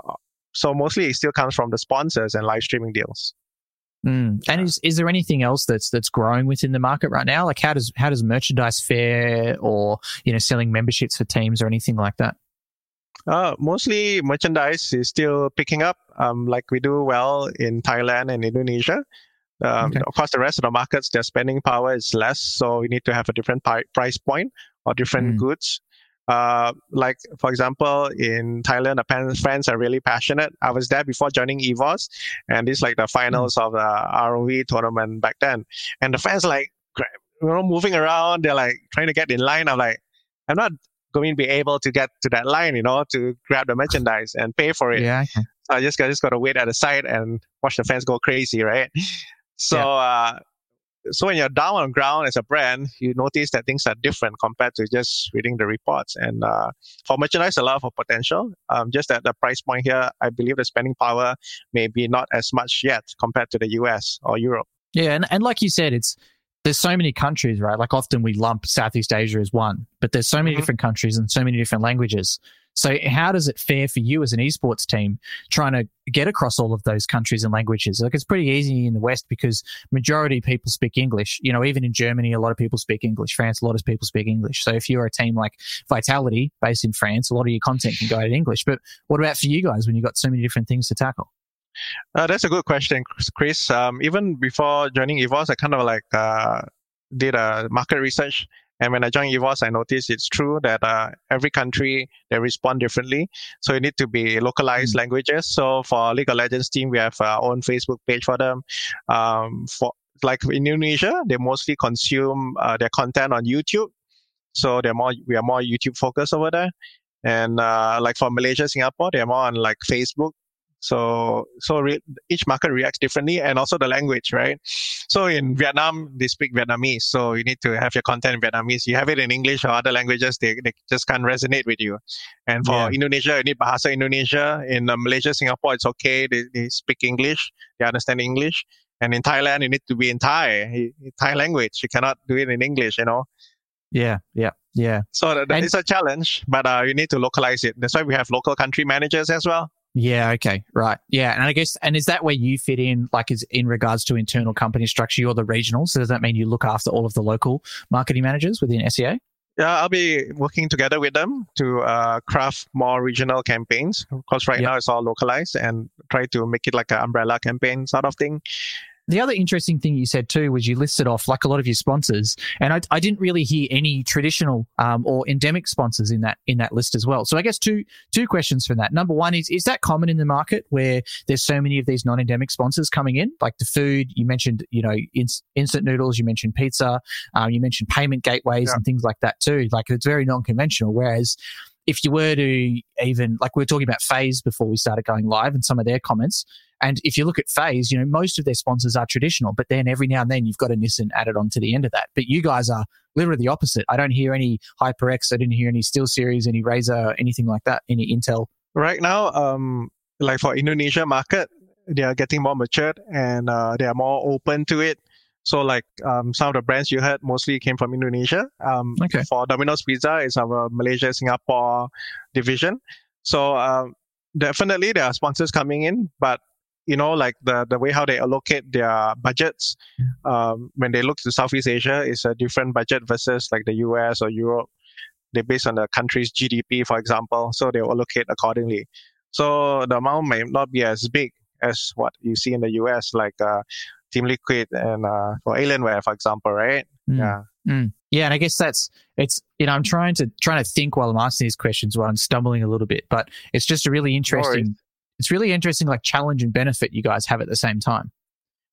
so mostly it still comes from the sponsors and live streaming deals. Mm. And is, is there anything else that's that's growing within the market right now? Like how does how does merchandise fare, or you know, selling memberships for teams or anything like that? Uh, mostly merchandise is still picking up, um, like we do well in Thailand and Indonesia. Um, okay. Of course, the rest of the markets, their spending power is less, so we need to have a different pi- price point or different mm. goods. Uh, like for example, in Thailand, the fans are really passionate. I was there before joining Evos, and it's like the finals mm. of the ROV tournament back then. And the fans like you know moving around. They're like trying to get in line. I'm like, I'm not going to be able to get to that line, you know, to grab the merchandise and pay for it. Yeah. So I just, I just got to wait at the side and watch the fans go crazy, right? So yeah. uh, so when you're down on ground as a brand, you notice that things are different compared to just reading the reports. And uh, for merchandise, a lot of potential. Um, just at the price point here, I believe the spending power may be not as much yet compared to the US or Europe. Yeah, and, and like you said, it's there's so many countries, right? Like often we lump Southeast Asia as one, but there's so many mm-hmm. different countries and so many different languages. So how does it fare for you as an esports team trying to get across all of those countries and languages? Like it's pretty easy in the West because majority of people speak English. You know, even in Germany, a lot of people speak English. France, a lot of people speak English. So if you're a team like Vitality based in France, a lot of your content can go out in English. But what about for you guys when you've got so many different things to tackle? Uh, that's a good question, Chris. Um, even before joining EVOS, I kind of like uh, did a market research and when I joined EVOS, I noticed it's true that uh, every country they respond differently. So you need to be localized mm-hmm. languages. So for League of Legends team, we have our own Facebook page for them. Um, for like in Indonesia, they mostly consume uh, their content on YouTube. So they're more we are more YouTube focused over there. And uh, like for Malaysia, Singapore, they're more on like Facebook so so re- each market reacts differently, and also the language, right? So in Vietnam, they speak Vietnamese, so you need to have your content in Vietnamese. You have it in English or other languages, they, they just can't resonate with you. And for yeah. Indonesia, you need Bahasa Indonesia. In uh, Malaysia, Singapore, it's okay. They, they speak English, they understand English. And in Thailand, you need to be in Thai, Thai language. You cannot do it in English, you know. Yeah, yeah, yeah. So that, it's a challenge, but uh, you need to localize it. That's why we have local country managers as well. Yeah. Okay. Right. Yeah. And I guess, and is that where you fit in, like, is in regards to internal company structure? You're the regional. So does that mean you look after all of the local marketing managers within SEA? Yeah, I'll be working together with them to uh, craft more regional campaigns. Because right yep. now it's all localized and try to make it like an umbrella campaign sort of thing. The other interesting thing you said too was you listed off like a lot of your sponsors, and I, I didn't really hear any traditional um, or endemic sponsors in that in that list as well. So I guess two two questions from that. Number one is is that common in the market where there's so many of these non-endemic sponsors coming in, like the food you mentioned, you know, instant noodles, you mentioned pizza, um, you mentioned payment gateways yeah. and things like that too. Like it's very non-conventional. Whereas if you were to even like we were talking about FaZe before we started going live and some of their comments. And if you look at FaZe you know most of their sponsors are traditional but then every now and then you've got a nissan added on to the end of that. But you guys are literally the opposite. I don't hear any hyperx i didn't hear any SteelSeries any Razer anything like that any intel. Right now um like for indonesia market they are getting more matured and uh, they are more open to it so like um, some of the brands you heard mostly came from Indonesia. Um, okay. For Domino's Pizza, it's our Malaysia Singapore division. So um, definitely there are sponsors coming in, but you know like the the way how they allocate their budgets um, when they look to Southeast Asia is a different budget versus like the US or Europe. They based on the country's GDP, for example, so they allocate accordingly. So the amount may not be as big as what you see in the US, like uh, Team Liquid and uh, for Alienware, for example, right? Mm. Yeah. Mm. Yeah, and I guess that's it's you know I'm trying to trying to think while I'm asking these questions while I'm stumbling a little bit, but it's just a really interesting. It's really interesting, like challenge and benefit you guys have at the same time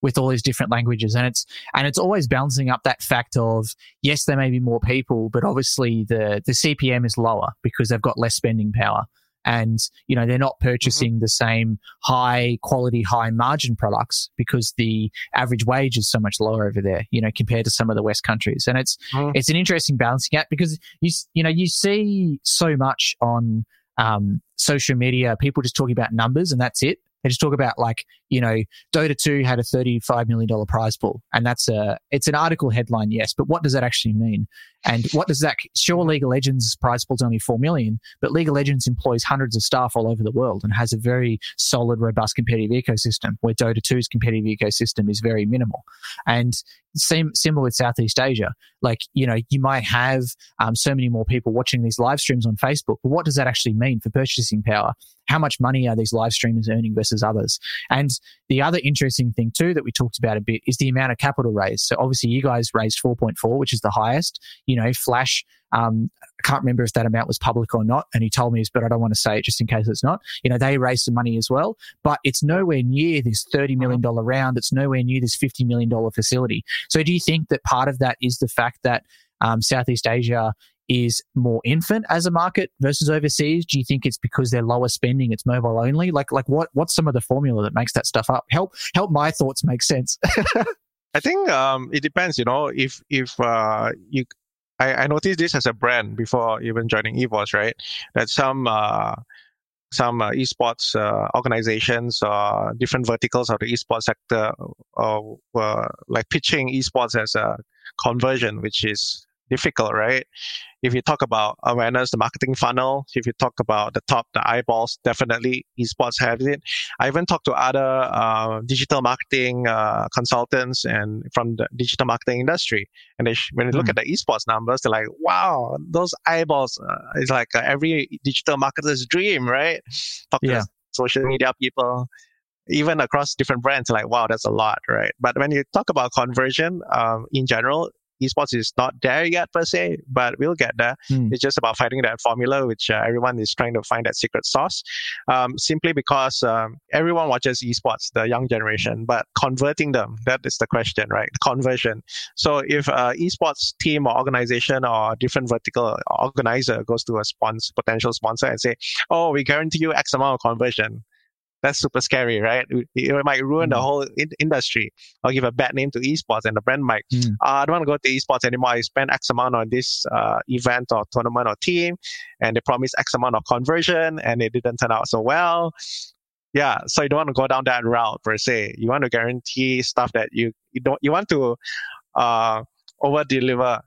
with all these different languages and it's and it's always balancing up that fact of yes there may be more people but obviously the the cpm is lower because they've got less spending power and you know they're not mm-hmm. purchasing mm-hmm. the same high quality high margin products because the average wage is so much lower over there you know compared to some of the west countries and it's mm. it's an interesting balancing act because you you know you see so much on um, social media people just talking about numbers and that's it they just talk about like, you know, Dota 2 had a $35 million prize pool. And that's a, it's an article headline, yes, but what does that actually mean? And what does that, sure, League of Legends prize pool is only 4 million, but League of Legends employs hundreds of staff all over the world and has a very solid, robust competitive ecosystem where Dota 2's competitive ecosystem is very minimal. And same, similar with Southeast Asia. Like, you know, you might have um, so many more people watching these live streams on Facebook, but what does that actually mean for purchasing power? How much money are these live streamers earning versus others? And the other interesting thing too that we talked about a bit is the amount of capital raised. So obviously you guys raised 4.4, which is the highest. You know, Flash um, I can't remember if that amount was public or not. And he told me, but I don't want to say it just in case it's not. You know, they raised some money as well, but it's nowhere near this $30 million round. It's nowhere near this $50 million facility. So do you think that part of that is the fact that um, Southeast Asia is more infant as a market versus overseas? Do you think it's because they're lower spending, it's mobile only? Like, like what, what's some of the formula that makes that stuff up? Help, help my thoughts make sense. I think um, it depends. You know, if if uh, you, I, I noticed this as a brand before even joining EVOS, right? That some uh, some uh, esports uh, organizations or different verticals of the esports sector uh, were like pitching esports as a conversion, which is difficult, right? If you talk about awareness, the marketing funnel, if you talk about the top, the eyeballs, definitely esports has it. I even talked to other uh, digital marketing uh, consultants and from the digital marketing industry, and they, when you look mm. at the esports numbers, they're like, "Wow, those eyeballs!" Uh, it's like uh, every digital marketer's dream, right? Talk yeah. to social media people even across different brands, like, wow, that's a lot, right? But when you talk about conversion um, in general, esports is not there yet per se, but we'll get there. Mm. It's just about finding that formula, which uh, everyone is trying to find that secret sauce. Um, simply because um, everyone watches esports, the young generation, but converting them, that is the question, right? Conversion. So if a esports team or organization or different vertical organizer goes to a sponsor, potential sponsor and say, oh, we guarantee you X amount of conversion that's super scary, right? It, might ruin mm. the whole in- industry or give a bad name to esports, and the brand might, mm. uh, I don't want to go to esports anymore. I spend X amount on this uh, event or tournament or team, and they promise X amount of conversion, and it didn't turn out so well. Yeah, so you don't want to go down that route per se. You want to guarantee stuff that you you don't you want to uh, over deliver,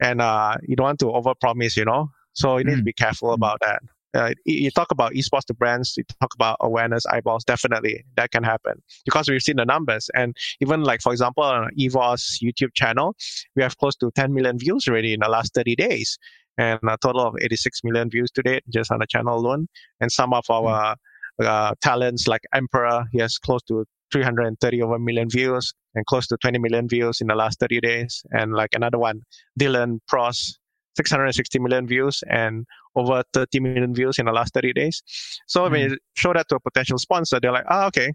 and uh, you don't want to over promise. You know, so you mm. need to mm. be careful mm. about that uh, you talk about esports to brands, you talk about awareness, eyeballs, definitely that can happen because we've seen the numbers. And even like, for example, on EVOS YouTube channel, we have close to 10 million views already in the last 30 days and a total of 86 million views today just on the channel alone. And some of our uh, talents like Emperor, he has close to 330 over million views and close to 20 million views in the last 30 days. And like another one, Dylan Pros, 660 million views and over 30 million views in the last 30 days. So mm. when you show that to a potential sponsor, they're like, oh, okay,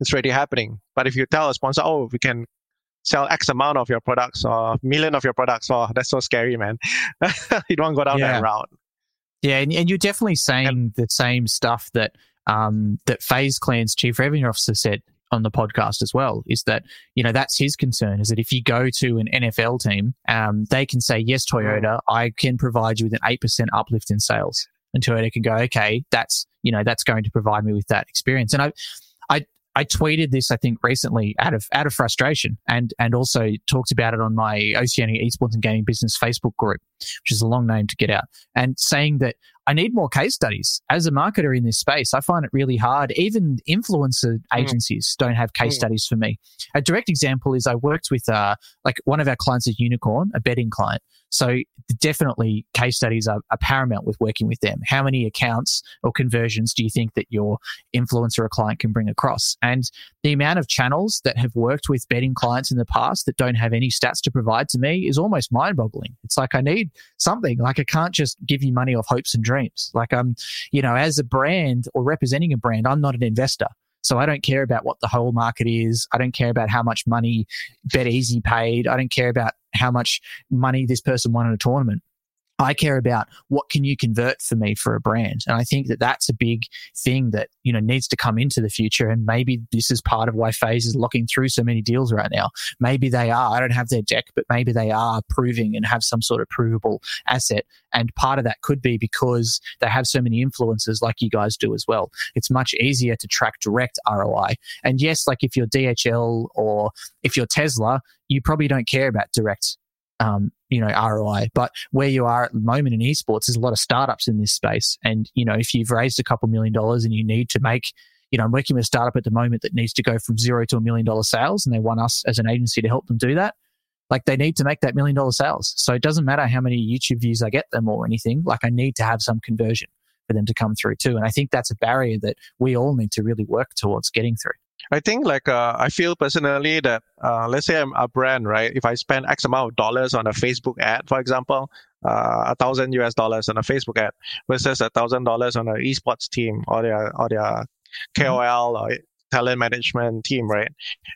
it's already happening. But if you tell a sponsor, oh, we can sell X amount of your products or million of your products, oh, that's so scary, man. you don't go down yeah. that route. Yeah, and, and you're definitely saying and, the same stuff that um, that FaZe Clan's chief revenue officer said on the podcast as well is that you know that's his concern is that if you go to an NFL team, um, they can say yes, Toyota, I can provide you with an eight percent uplift in sales, and Toyota can go, okay, that's you know that's going to provide me with that experience, and I. I, I tweeted this, I think, recently out of out of frustration, and and also talked about it on my Oceania Esports and Gaming Business Facebook group, which is a long name to get out, and saying that I need more case studies. As a marketer in this space, I find it really hard. Even influencer mm. agencies mm. don't have case mm. studies for me. A direct example is I worked with uh, like one of our clients is Unikrn, a betting client, so definitely case studies are, are, paramount with working with them. How many accounts or conversions do you think that your influencer or client can bring across? And the amount of channels that have worked with betting clients in the past that don't have any stats to provide to me is almost mind boggling. It's like I need something. Like I can't just give you money off hopes and dreams. Like I'm, you know, as a brand or representing a brand, I'm not an investor. So I don't care about what the whole market is. I don't care about how much money BetEasy paid. I don't care about how much money this person won in a tournament. I care about what can you convert for me for a brand. And I think that that's a big thing that, you know, needs to come into the future. And maybe this is part of why FaZe is locking through so many deals right now. Maybe they are, I don't have their deck, but maybe they are proving and have some sort of provable asset. And part of that could be because they have so many influencers like you guys do as well. It's much easier to track direct ROI. And yes, like if you're DHL or if you're Tesla, you probably don't care about direct um, you know, ROI. But where you are at the moment in esports, there's a lot of startups in this space. And, you know, if you've raised a couple million dollars and you need to make, you know, I'm working with a startup at the moment that needs to go from zero to a million dollar sales and they want us as an agency to help them do that. Like they need to make that million dollar sales. So it doesn't matter how many YouTube views I get them or anything. Like I need to have some conversion for them to come through too. And I think that's a barrier that we all need to really work towards getting through. I think like uh, I feel personally that uh, let's say I'm a brand, right? If I spend X amount of dollars on a Facebook ad, for example, uh, a thousand US dollars on a Facebook ad versus a thousand dollars on an esports team or their or their KOL mm-hmm. or talent management team, right?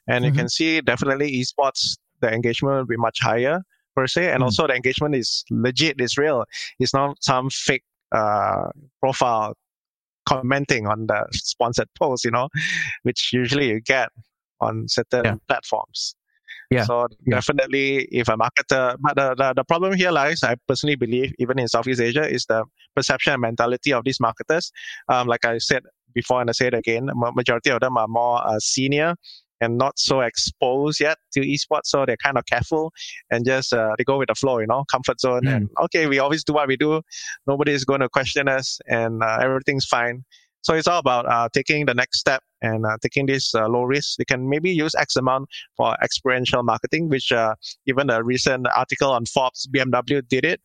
And mm-hmm. you can see definitely esports the engagement will be much higher per se, and mm-hmm. also the engagement is legit, it's real. It's not some fake uh, profile commenting on the sponsored post, you know, which usually you get on certain yeah. platforms. Yeah. So yeah. definitely, if a marketer, but the, the, the problem here lies, I personally believe, even in Southeast Asia, is the perception and mentality of these marketers. Um, like I said before, and I say it again, majority of them are more uh, senior and not so exposed yet to esports, so they're kind of careful and just uh, they go with the flow, you know, comfort zone. Mm. And okay, we always do what we do. Nobody is going to question us, and uh, everything's fine. So it's all about uh, taking the next step and uh, taking this uh, low risk. You can maybe use X amount for experiential marketing, which uh, even a recent article on Forbes, BMW did it.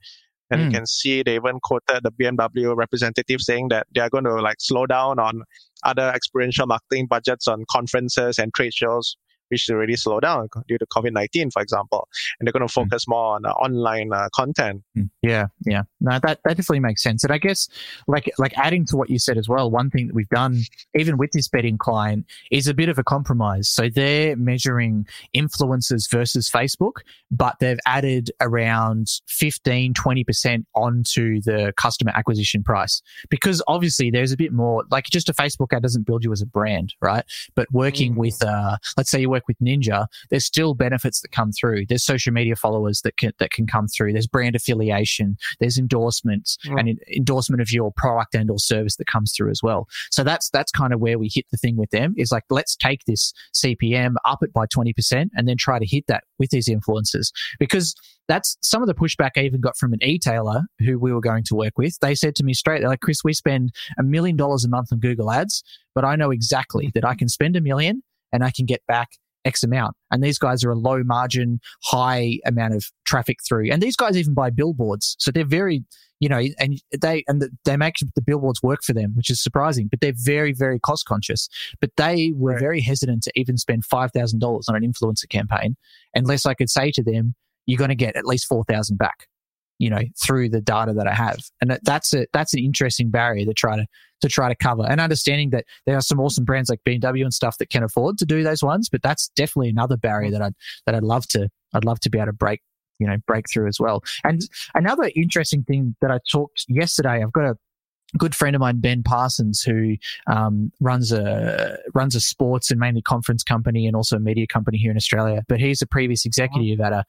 And mm. you can see they even quoted the BMW representative saying that they are going to like slow down on other experiential marketing budgets on conferences and trade shows which already slowed down due to COVID 19, for example. And they're going to hmm. focus mm. more on uh, online uh, content. Hmm. Yeah, yeah. No, that, that definitely makes sense. And I guess, like, like adding to what you said as well, one thing that we've done, even with this betting client, is a bit of a compromise. So they're measuring influencers versus Facebook, but they've added around 15, 20% onto the customer acquisition price. Because obviously there's a bit more, like, just a Facebook ad doesn't build you as a brand, right? But working mm. with, uh, let's say you work with Ninja, there's still benefits that come through. There's social media followers that can that can come through. There's brand affiliation. There's endorsements mm. and endorsement of your product and or service that comes through as well. So that's that's kind of where we hit the thing with them is like let's take this CPM up it by twenty percent and then try to hit that with these influencers because that's some of the pushback I even got from an e-tailer who we were going to work with. They said to me straight, they're like, Chris, we spend a million dollars a month on Google ads, but I know exactly that I can spend a million and I can get back X amount. And these guys are a low margin, high amount of traffic through. And these guys even buy billboards. So they're very, you know, and they, and they make the billboards work for them, which is surprising, but they're very, very cost conscious. But they were right. very hesitant to even spend $5,000 on an influencer campaign unless I could say to them, you're going to get at least 4,000 back you know through the data that I have, and that's a that's an interesting barrier to try to to try to cover. And understanding that there are some awesome brands like BMW and stuff that can afford to do those ones, but that's definitely another barrier that I'd that I'd love to I'd love to be able to break you know break through as well. And another interesting thing that I talked yesterday, I've got a good friend of mine, Ben Parsons, who um, runs a runs a sports and mainly conference company and also a media company here in Australia. But he's a previous executive at a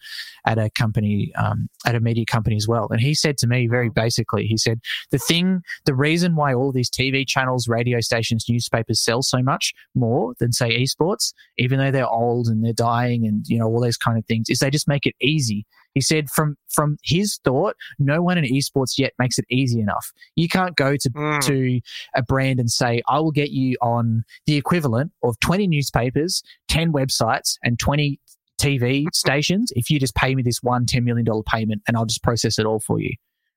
at a company um, at a media company as well. And he said to me very basically, he said the thing, the reason why all these TV channels, radio stations, newspapers sell so much more than say esports, even though they're old and they're dying and you know all those kind of things, is they just make it easy he said from from his thought, no one in esports yet makes it easy enough. You can't go to mm. to a brand and say, I will get you on the equivalent of 20 newspapers, 10 websites, and 20 TV stations if you just pay me this one $10 million payment and I'll just process it all for you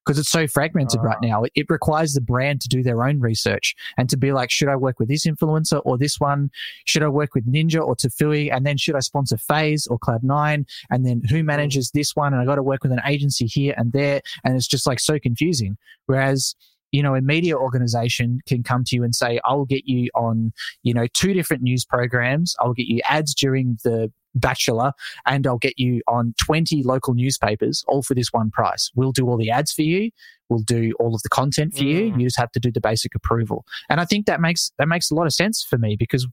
because it's so fragmented right ah. now. It, it, requires the brand to do their own research and to be like, should I work with this influencer or this one? Should I work with Ninja or Tfue? And then should I sponsor FaZe or Cloud9? And then who manages this one? And I got to work with an agency here and there. And it's just like so confusing. Whereas you know, a media organization can come to you and say, I'll get you on, you know, two different news programs. I'll get you ads during the Bachelor, and I'll get you on 20 local newspapers, all for this one price. We'll do all the ads for you. We'll do all of the content for mm. you. You just have to do the basic approval. And I think that makes that makes a lot of sense for me because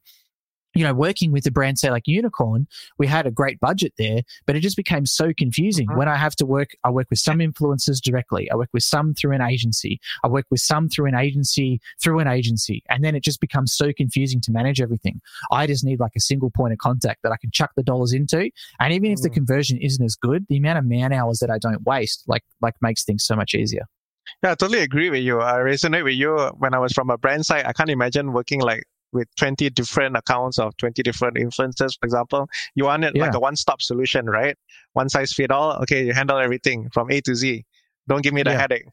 you know, working with a brand, say like Unikrn, we had a great budget there, but it just became so confusing. Mm-hmm. When I have to work, I work with some influencers directly. I work with some through an agency. I work with some through an agency, through an agency. And then it just becomes so confusing to manage everything. I just need like a single point of contact that I can chuck the dollars into. And even if the mm. conversion isn't as good, the amount of man hours that I don't waste, like, like makes things so much easier. Yeah, I totally agree with you. I resonate with you. When I was from a brand side, I can't imagine working like with 20 different accounts of 20 different influencers, for example. You want it yeah. like a one stop solution, right? One size fit all. Okay, you handle everything from A to Z. Don't give me the yeah. headache.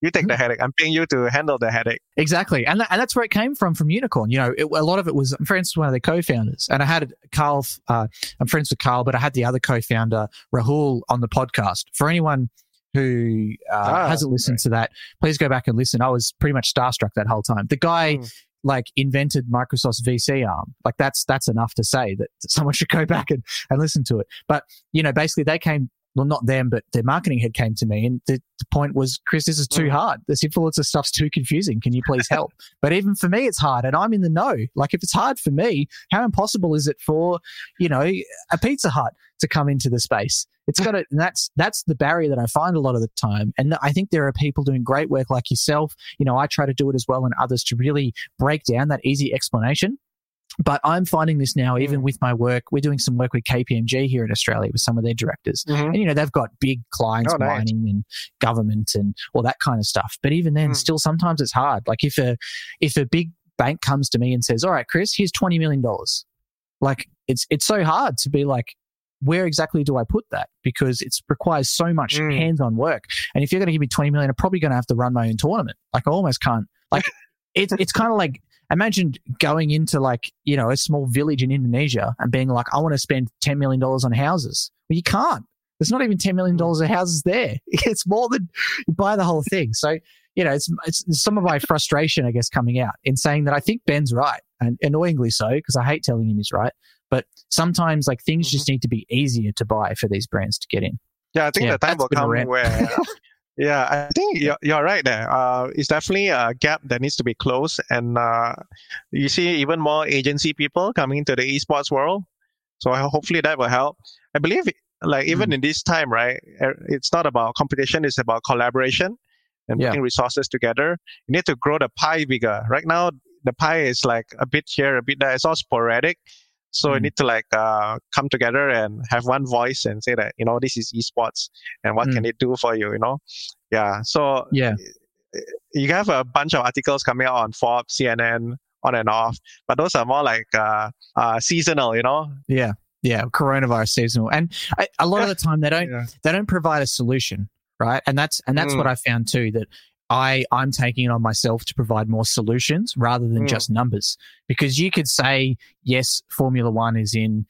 You take the mm-hmm. headache. I'm paying you to handle the headache. Exactly. And, that, and that's where it came from, from Unikrn. You know, it, a lot of it was, I'm friends with one of the co founders. And I had Karl, uh, I'm friends with Karl, but I had the other co founder, Rahul, on the podcast. For anyone who uh, ah, hasn't listened right. to that, please go back and listen. I was pretty much starstruck that whole time. The guy mm like invented Microsoft's VC arm. Like that's that's enough to say that someone should go back and, and listen to it. But you know, basically they came well, not them, but their marketing head came to me, and the, the point was, Chris, this is too mm. hard. This influencer stuff's too confusing. Can you please help? but even for me, it's hard, and I'm in the know. Like, if it's hard for me, how impossible is it for, you know, a Pizza Hut to come into the space? It's got to, and that's that's the barrier that I find a lot of the time. And I think there are people doing great work like yourself. You know, I try to do it as well, and others to really break down that easy explanation but I'm finding this now, even mm. with my work. We're doing some work with KPMG here in Australia with some of their directors. Mm-hmm. And, you know, they've got big clients, oh, mining and government and all that kind of stuff. But even then, mm. still sometimes it's hard. Like if a, if a big bank comes to me and says, all right, Chris, here's $20 million. Like it's, it's so hard to be like, where exactly do I put that? Because it requires so much mm. hands-on work. And if you're going to give me 20 million, I'm probably going to have to run my own tournament. Like I almost can't, like it's, it's kind of like imagine going into like, you know, a small village in Indonesia and being like, I want to spend $10 million on houses. Well, you can't. There's not even $10 million of houses there. It's more than you buy the whole thing. So, you know, it's, it's some of my frustration, I guess, coming out in saying that I think Ben's right and annoyingly so, because I hate telling him he's right. But sometimes like things mm-hmm. just need to be easier to buy for these brands to get in. Yeah, I think yeah, the time will come where Yeah, I think you're, you're right there. Uh, it's definitely a gap that needs to be closed. And uh, you see even more agency people coming into the esports world. So hopefully that will help. I believe, like, even mm. in this time, right, it's not about competition, it's about collaboration and yeah. putting resources together. You need to grow the pie bigger. Right now, the pie is like a bit here, a bit there. It's all sporadic. So mm. you need to like uh, come together and have one voice and say that you know this is esports and what mm. can it do for you? You know, yeah. So yeah, you have a bunch of articles coming out on Forbes, CNN, on and off, but those are more like uh, uh, seasonal. You know. Yeah. Yeah, coronavirus seasonal, and I, a lot of the time they don't yeah. they don't provide a solution, right? And that's and that's mm. what I found too that I, I'm taking it on myself to provide more solutions rather than mm. just numbers. Because you could say, yes, Formula One is in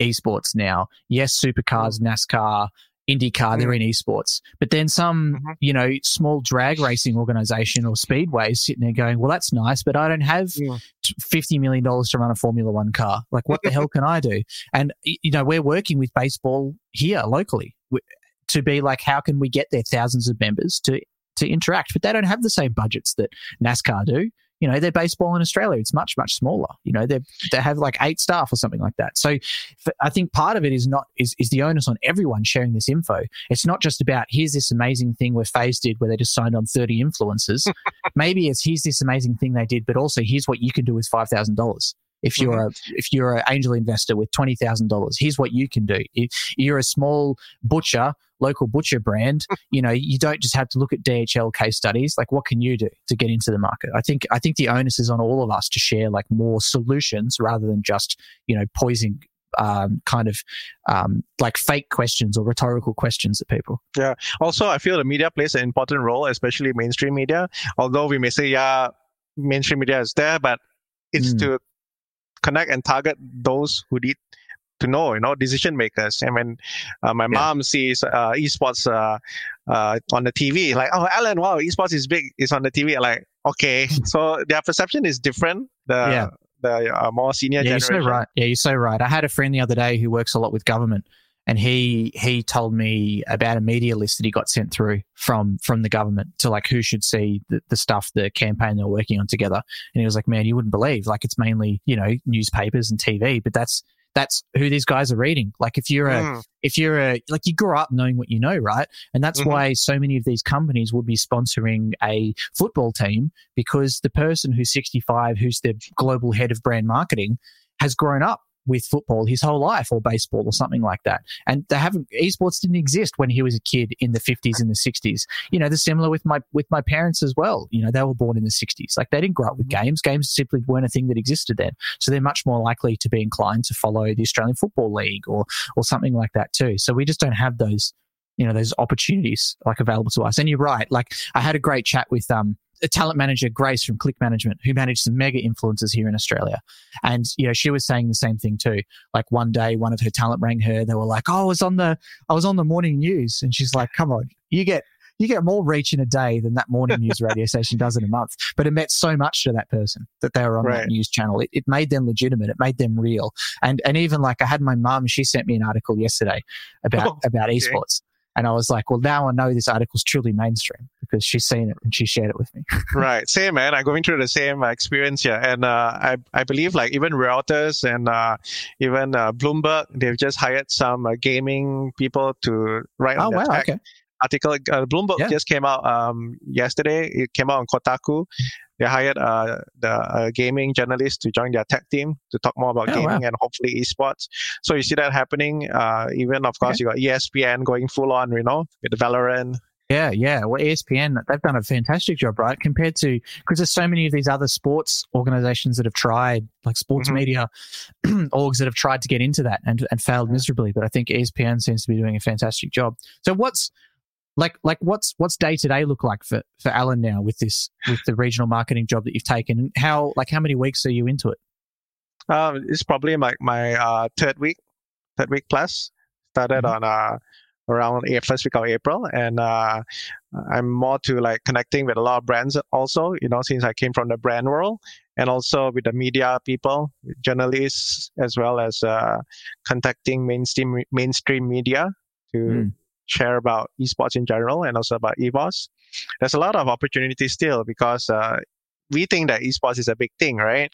esports now. Yes, supercars, mm. NASCAR, IndyCar, mm. they're in esports. But then some, mm-hmm. you know, small drag racing organization or speedway sitting there going, well, that's nice, but I don't have $50 million to run a Formula One car. Like, what the hell can I do? And, you know, we're working with baseball here locally to be like, how can we get their thousands of members to to interact, but they don't have the same budgets that NASCAR do. You know, they're baseball in Australia. It's much, much smaller. You know, they they have like eight staff or something like that. So I think part of it is not is, is the onus on everyone sharing this info. It's not just about here's this amazing thing where FaZe did where they just signed on 30 influencers. Maybe it's here's this amazing thing they did, but also here's what you can do with five thousand dollars. If you're mm-hmm. a if you're an angel investor with twenty thousand dollars, here's what you can do. If you're a small butcher, local butcher brand, you know, you don't just have to look at DHL case studies. Like, what can you do to get into the market? I think I think the onus is on all of us to share like more solutions rather than just you know poisoning um, kind of um, like fake questions or rhetorical questions at people. Yeah. Also, I feel the media plays an important role, especially mainstream media. Although we may say, yeah, mainstream media is there, but it's mm. to connect and target those who need to know, you know, decision makers. And when uh, my yeah. mom sees uh, esports uh, uh, on the TV, like, oh, Alan, wow, esports is big, it's on the TV. Like, okay, so their perception is different. The yeah. the uh, more senior yeah, generation. You're so right. Yeah, you're so right. I had a friend the other day who works a lot with government, and he he told me about a media list that he got sent through from from the government to like who should see the, the stuff the campaign they're working on together and he was like man you wouldn't believe like it's mainly you know newspapers and tv but that's that's who these guys are reading like if you're a mm. if you're a like you grew up knowing what you know right and that's mm-hmm. why so many of these companies would be sponsoring a football team because the person who's 65 who's the global head of brand marketing has grown up with football his whole life or baseball or something like that. And they haven't esports didn't exist when he was a kid in the 50s and the 60s. You know, they're similar with my with my parents as well. You know, they were born in the 60s. Like they didn't grow up with mm-hmm. games. Games simply weren't a thing that existed then. So they're much more likely to be inclined to follow the Australian Football League or or something like that too. So we just don't have those you know those opportunities like available to us and you're right like i had a great chat with um a talent manager, Grace from Click Management, who managed some mega influencers here in Australia. And, you know, she was saying the same thing too. Like one day, one of her talent rang her. They were like, Oh, I was on the, I was on the morning news. And she's like, come on, you get, you get more reach in a day than that morning news radio station does in a month. But it meant so much to that person that they were on right. that news channel. It, it made them legitimate. It made them real. And and even like I had my mum, she sent me an article yesterday about oh, about esports. And I was like, well, now I know this article's truly mainstream because she's seen it and she shared it with me. right. Same, man. I'm going through the same uh, experience here. And uh, I, I believe like even Reuters and uh, even uh, Bloomberg, they've just hired some uh, gaming people to write oh, on wow, tech. Okay. Article uh, Bloomberg yeah. just came out um, yesterday. It came out on Kotaku. They hired uh, the uh, gaming journalist to join their tech team to talk more about oh, gaming wow. and hopefully esports. So you see that happening. Uh, even of course okay. you got ESPN going full on, you know, with Valorant. Yeah, yeah. Well, ESPN, they've done a fantastic job, right? Compared to, because there's so many of these other sports organizations that have tried, like sports mm-hmm. media orgs that have tried to get into that and, and failed miserably. But I think ESPN seems to be doing a fantastic job. So what's, like like what's what's day to day look like for for Alan now with this with the regional marketing job that you've taken? How like how many weeks are you into it? Um, it's probably like my uh, third week, third week plus. Started mm-hmm. on uh, around first week of April, and uh, I'm more to like connecting with a lot of brands also. You know, since I came from the brand world, and also with the media people, journalists, as well as uh, contacting mainstream mainstream media to. Mm share about esports in general and also about EVOS. There's a lot of opportunities still because uh, we think that esports is a big thing, right?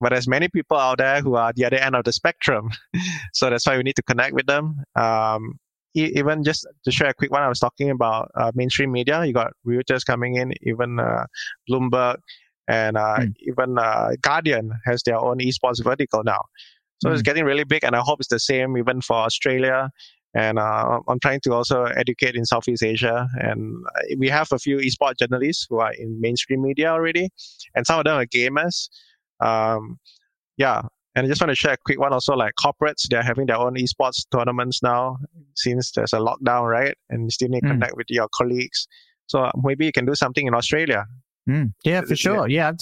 But there's many people out there who are the other end of the spectrum. so that's why we need to connect with them. Um, even just to share a quick one, I was talking about uh, mainstream media. You got Reuters coming in, even uh, Bloomberg, and uh, mm. even uh, Guardian has their own esports vertical now. So mm. it's hmm. getting really big, and I hope it's the same even for Australia and uh, I'm trying to also educate in Southeast Asia. And we have a few esports journalists who are in mainstream media already, and some of them are gamers. Um, yeah, and I just want to share a quick one also like corporates, they're having their own esports tournaments now since there's a lockdown, right? And you still need to mm. connect with your colleagues. So maybe you can do something in Australia. Mm. Yeah, for sure. Yeah, I've,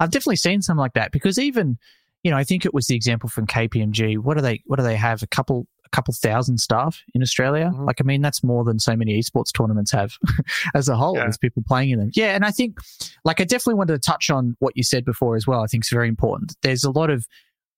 I've definitely seen something like that because even, you know, I think it was the example from KPMG. What do they, what do they have? A couple, couple thousand staff in Australia. Mm-hmm. Like, I mean, that's more than so many esports tournaments have as a whole. Yeah. There's people playing in them. Yeah. And I think, like, I definitely wanted to touch on what you said before as well. I think it's very important. There's a lot of,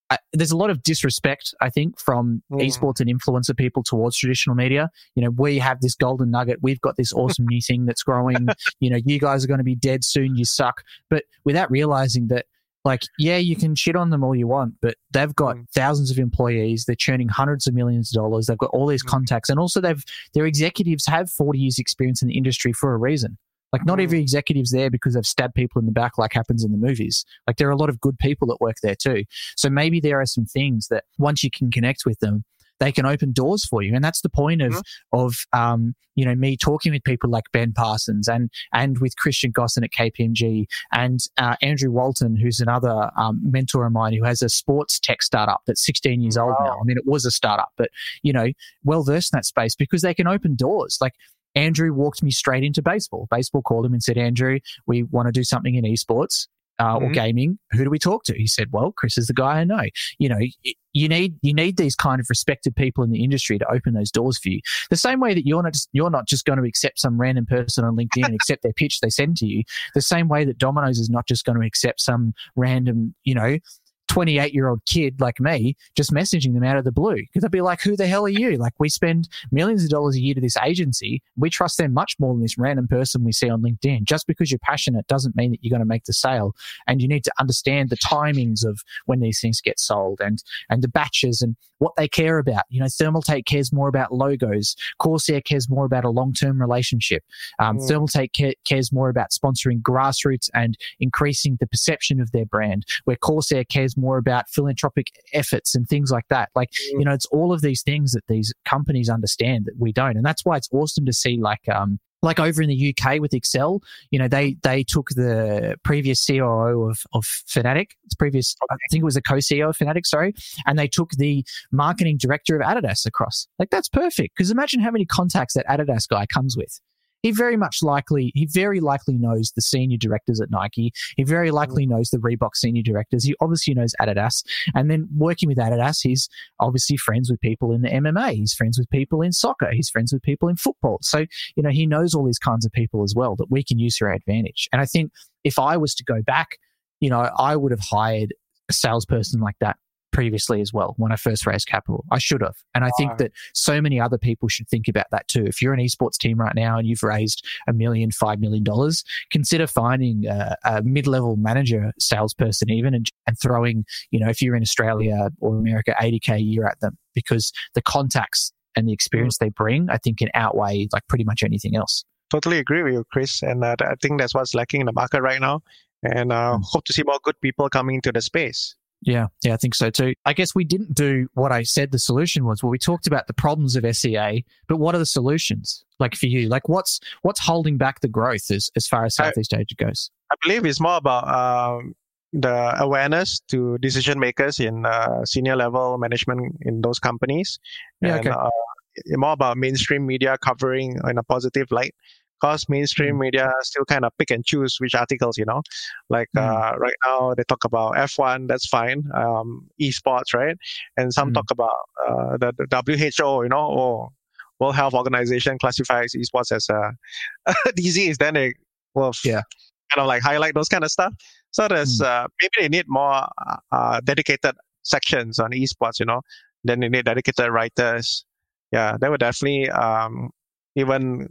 uh, there's a lot of disrespect, I think, from mm. esports and influencer people towards traditional media. You know, we have this golden nugget. We've got this awesome new thing that's growing. You know, you guys are going to be dead soon. You suck. But without realizing that like, yeah, you can shit on them all you want, but they've got mm. thousands of employees. They're churning hundreds of millions of dollars. They've got all these mm. contacts, and also they've their executives have forty years experience in the industry for a reason. Like, not mm. every executive's there because they've stabbed people in the back, like happens in the movies. Like, there are a lot of good people that work there too. So maybe there are some things that once you can connect with them, they can open doors for you. And that's the point of, mm-hmm. of, um, you know, me talking with people like Ben Parsons and, and with Christian Gosson at KPMG and, uh, Andrew Walton, who's another, um, mentor of mine who has a sports tech startup that's 16 years wow. old now. I mean, it was a startup, but, you know, well versed in that space because they can open doors. Like, Andrew walked me straight into baseball. Baseball called him and said, Andrew, we want to do something in esports uh, mm-hmm. or gaming, who do we talk to? He said, well, Chris is the guy I know. You know, you need you need these kind of respected people in the industry to open those doors for you. The same way that you're not just, you're not just going to accept some random person on LinkedIn and accept their pitch they send to you. The same way that Domino's is not just going to accept some random, you know, 28 year old kid like me just messaging them out of the blue because I'd be like, who the hell are you? Like, we spend millions of dollars a year to this agency. We trust them much more than this random person we see on LinkedIn. Just because you're passionate doesn't mean that you're going to make the sale. And you need to understand the timings of when these things get sold and, and the batches and what they care about. You know, Thermaltake cares more about logos. Corsair cares more about a long term relationship. Um, mm. Thermaltake ca- cares more about sponsoring grassroots and increasing the perception of their brand, where Corsair cares more about philanthropic efforts and things like that. Like, you know, it's all of these things that these companies understand that we don't. And that's why it's awesome to see like, um, like over in the UK with Excel, you know, they they took the previous COO of of Fnatic, It's previous I think it was a co-CEO of Fnatic, sorry, and they took the marketing director of Adidas across. Like that's perfect because imagine how many contacts that Adidas guy comes with he very much likely he very likely knows the senior directors at Nike. He very likely mm. knows the Reebok senior directors. He obviously knows Adidas, and then working with Adidas, he's obviously friends with people in the MMA. He's friends with people in soccer. He's friends with people in football. So you know he knows all these kinds of people as well that we can use to our advantage. And I think if I was to go back, you know, I would have hired a salesperson like that previously as well when I first raised capital. I should have. And I think that so many other people should think about that too. If you're an esports team right now and you've raised a million, five million dollars, consider finding a, a mid level manager, salesperson, even, and, and throwing, you know, if you're in Australia or America, 80K a year at them because the contacts and the experience they bring, I think can outweigh like pretty much anything else. Totally agree with you, Chris. And uh, I think that's what's lacking in the market right now. And uh, mm. hope to see more good people coming into the space. Yeah, yeah, I think so too. I guess we didn't do what I said the solution was. Well, we talked about the problems of SEA, but what are the solutions? Like for you, like what's what's holding back the growth as as far as Southeast I, Asia goes? I believe it's more about um, the awareness to decision makers in uh, senior level management in those companies. Yeah, and, okay. Uh, more about mainstream media covering in a positive light because mainstream mm. media still kind of pick and choose which articles, you know. Like mm. uh, right now, they talk about F1, that's fine, um, esports, right? And some mm. talk about uh, the, the, WHO, you know, or World Health Organization classifies esports as a, a disease. Then they will yeah. kind of like highlight those kind of stuff. So there's mm. uh, maybe they need more uh, dedicated sections on esports, you know. Then they need dedicated writers. Yeah, that would definitely um, even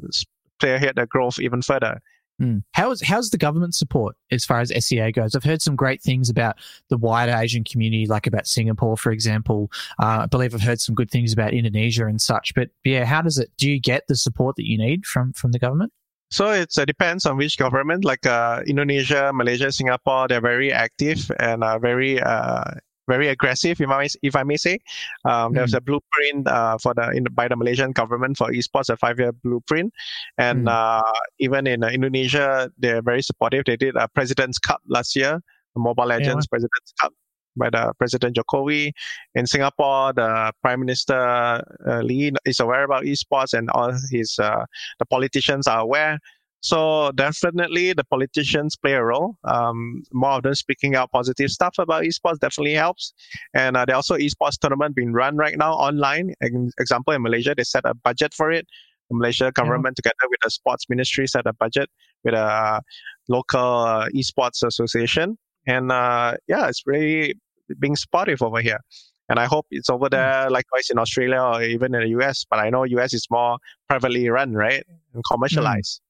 spearhead their growth even further. Mm. How's how's the government support as far as SEA goes? I've heard some great things about the wider Asian community, like about Singapore, for example. Uh, I believe I've heard some good things about Indonesia and such. But yeah, how does it? Do you get the support that you need from from the government? So it uh, depends on which government. Like uh, Indonesia, Malaysia, Singapore, they're very active and uh, very uh, very aggressive, if I may, if I may say. Um, mm. There's a blueprint uh, for the in, by the Malaysian government for esports, a five-year blueprint, and mm. uh, even in uh, Indonesia, they're very supportive. They did a President's Cup last year, the Mobile Legends yeah. President's Cup by the President Jokowi. In Singapore, the Prime Minister uh, Lee is aware about esports, and all his uh, the politicians are aware. So definitely the politicians play a role. Um, more of them speaking out positive stuff about esports definitely helps. And uh, there also esports tournament being run right now online. In example, in Malaysia, they set a budget for it. The Malaysia government, yeah. together with the sports ministry, set a budget with a local uh, esports association. And uh, yeah, it's really being supportive over here. And I hope it's over hmm. there, likewise in Australia or even in the US. But I know US is more privately run, right, and commercialized. Mm.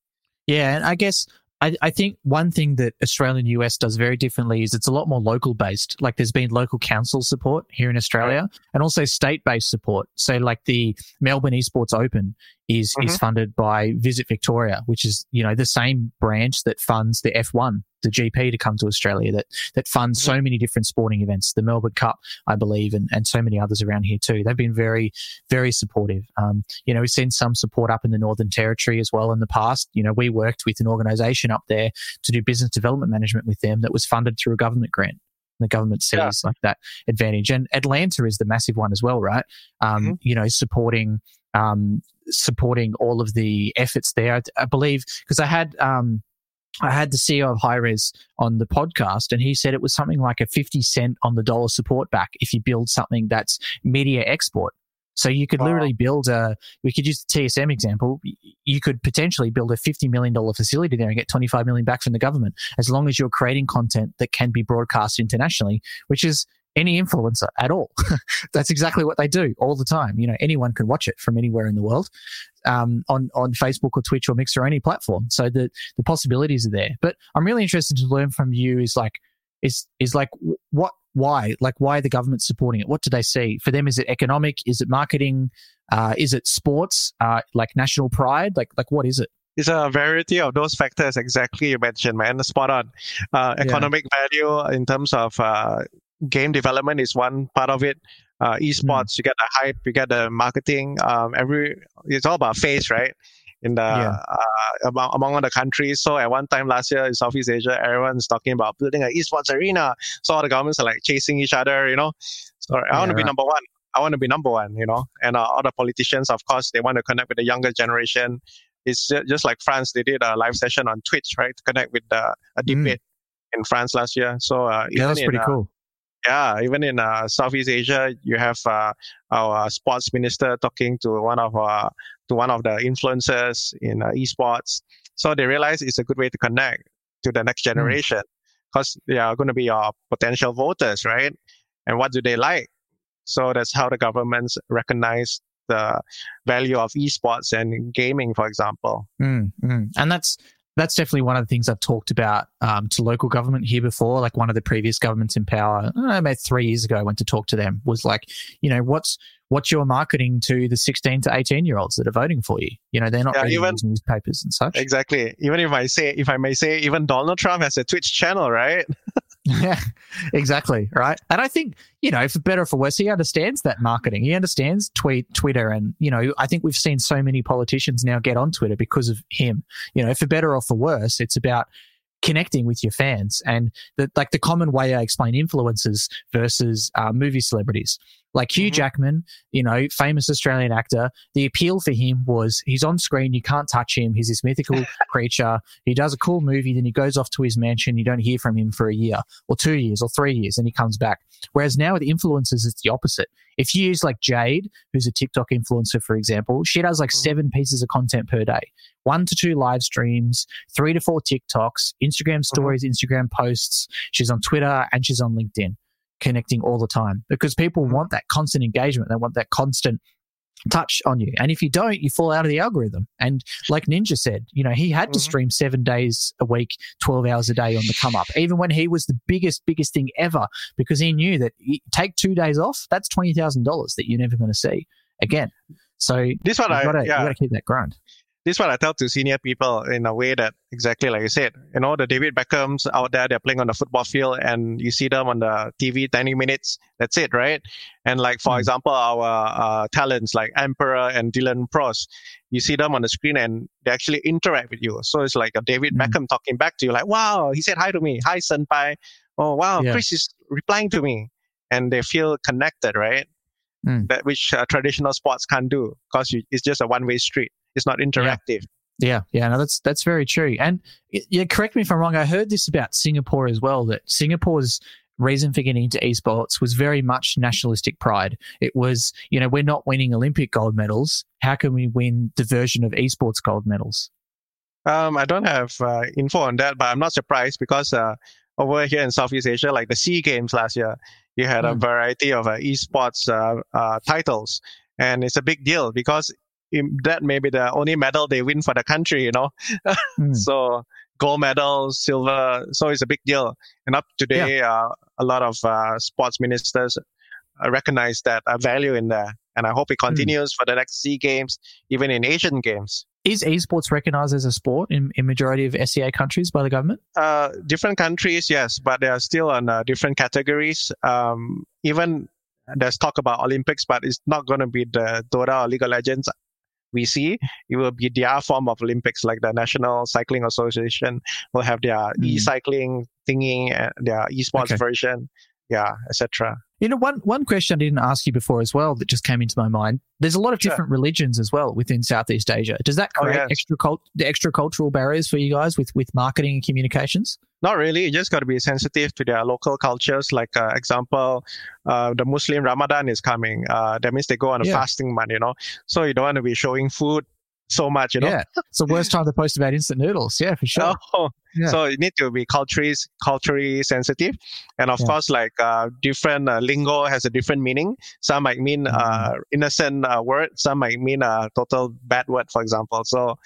Yeah, and I guess I, I, think one thing that Australia and US does very differently is it's a lot more local based. Like there's been local council support here in Australia and also state based support. So like the Melbourne Esports Open is mm-hmm. is funded by Visit Victoria, which is you know the same branch that funds the F1, the GP to come to Australia, that that funds mm-hmm. so many different sporting events, the Melbourne Cup, I believe, and and so many others around here too. They've been very very supportive. Um, you know, we've seen some support up in the Northern Territory as well in the past. You know, we worked with an organisation up there to do business development management with them that was funded through a government grant the government sees yeah. like that advantage. And Atlanta is the massive one as well, right? Um, mm-hmm. You know, supporting um, supporting all of the efforts there. I, I believe because I had um, I had the CEO of Hi-Rez on the podcast, and he said it was something like a fifty cent on the dollar support back if you build something that's media export. So you could wow. literally build a. We could use the TSM example. You could potentially build a fifty million dollar facility there and get twenty five million back from the government, as long as you're creating content that can be broadcast internationally, which is any influencer at all. That's exactly what they do all the time. You know, anyone can watch it from anywhere in the world um, on on Facebook or Twitch or Mixer or any platform. So the the possibilities are there. But I'm really interested to learn from you. Is like is is like what why like why the government supporting it? What do they see for them? Is it economic? Is it marketing? Uh, is it sports? Uh, like national pride? Like like what is it? it's a variety of those factors exactly you mentioned man spot on uh, economic yeah. value in terms of uh, game development is one part of it. Uh, esports, mm. you get the hype, you get the marketing. Um, every it's all about face, right? In the yeah. uh, among, among all the countries. So at one time last year in Southeast Asia, everyone's talking about building an esports arena. So all the governments are like chasing each other, you know. So I yeah, want to be right. number one. I want to be number one, you know. And uh, all the politicians, of course, they want to connect with the younger generation It's just like France. They did a live session on Twitch, right, to connect with the, a Mm. debate in France last year. So uh, Yeah, that's even pretty in, uh, cool. Yeah, even in uh, Southeast Asia, you have uh, our sports minister talking to one of uh, to one of the influencers in uh, esports. So they realize it's a good way to connect to the next generation because they are going to be your potential voters, right? And what do they like? So that's how the governments recognize the value of esports and gaming, for example. Mm, mm. And that's that's definitely one of the things I've talked about um, to local government here before. Like one of the previous governments in power, know, maybe three years ago, I went to talk to them. Was like, you know, what's what's your marketing to the sixteen to eighteen year olds that are voting for you? You know, they're not Yeah, reading even- newspapers and such. Exactly. Even if I say, if I may say, even Donald Trump has a Twitch channel, right? Yeah, exactly. Right. And I think, you know, for better or for worse, he understands that marketing. He understands tweet, Twitter. And, you know, I think we've seen so many politicians now get on Twitter because of him. You know, for better or for worse, it's about connecting with your fans and the, like the common way I explain influencers versus uh, movie celebrities. Like Hugh Mhm. Jackman, you know, famous Australian actor. The appeal for him was he's on screen, you can't touch him. He's this mythical creature. He does a cool movie, then he goes off to his mansion. You don't hear from him for a year or two years or three years, and he comes back. Whereas now with influencers, it's the opposite. If you use like Jade, who's a TikTok influencer, for example, she does like Mhm. seven pieces of content per day, one to two live streams, three to four TikToks, Instagram stories, Instagram posts. She's on Twitter and she's on LinkedIn, connecting all the time because people Mhm. want that constant engagement. They want that constant touch on you. And if you don't, you fall out of the algorithm. And like Ninja said, you know, he had to Mhm. stream seven days a week, 12 hours a day on the come up, even when he was the biggest, biggest thing ever, because he knew that you take two days off, that's $20,000 that you're never going to see again. So This one, I got to yeah, keep that grind. This is what I tell to senior people in a way that exactly like you said, you know, the David Beckhams out there, they're playing on the football field and you see them on the TV 90 minutes. That's it, right? And like, for Mm. example, our uh, talents like Emperor and Dylan Pross, you see them on the screen and they actually interact with you. So it's like a David Mm. Beckham talking back to you, like, wow, he said hi to me. Hi, Senpai. Oh, wow, Yeah. Chris is replying to me. And they feel connected, right? Mm. That which uh, traditional sports can't do because it's just a one way street. It's not interactive. Yeah, yeah, no, that's that's very true. And yeah, correct me if I'm wrong. I heard this about Singapore as well. That Singapore's reason for getting into esports was very much nationalistic pride. It was, you know, we're not winning Olympic gold medals. How can we win the version of esports gold medals? Um, I don't have uh, info on that, but I'm not surprised because uh, over here in Southeast Asia, like the Sea Games last year, you had a Mm. variety of uh, esports uh, uh, titles, and it's a big deal because that may be the only medal they win for the country, you know. Mm. So gold medal, silver, so it's a big deal. And up to today, uh, a lot of uh, sports ministers uh, recognize that uh, value in there, and I hope it continues for the next Sea Games, even in Asian Games. Is esports recognized as a sport in, in majority of SEA countries by the government? Uh, different countries, yes, but they are still on uh, different categories. Um, even there's talk about Olympics, but it's not going to be the Dota or League of Legends we see. It will be their form of Olympics, like the National Cycling Association will have their Mm. e-cycling thingy, and their esports Okay. version, yeah, etc. You know, one one question I didn't ask you before as well that just came into my mind. There's a lot of different religions as well within Southeast Asia. Does that Oh, create yes. extra cult, the extra cultural barriers for you guys with with marketing and communications? Not really. You just got to be sensitive to their local cultures. Like, uh, example, uh, the Muslim Ramadan is coming. Uh, that means they go on a Yeah. fasting month, you know. So you don't want to be showing food so much, you know. Yeah, it's the worst time to post about instant noodles. Yeah, for sure. Oh, Yeah. so you need to be culturally culturally sensitive, and of Yeah. course, like uh, different uh, lingo has a different meaning. Some might mean Mm. uh, innocent uh, word, some might mean a total bad word, for example. So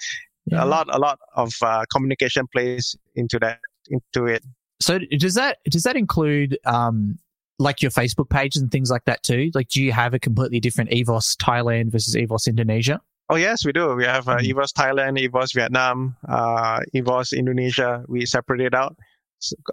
Yeah. a lot, a lot of uh, communication plays into that, into it. So does that does that include um like your Facebook pages and things like that too? Like, do you have a completely different EVOS Thailand versus EVOS Indonesia? Oh yes, we do. We have uh, Mm. EVOS Thailand, EVOS Vietnam, uh, EVOS Indonesia. We separate it out.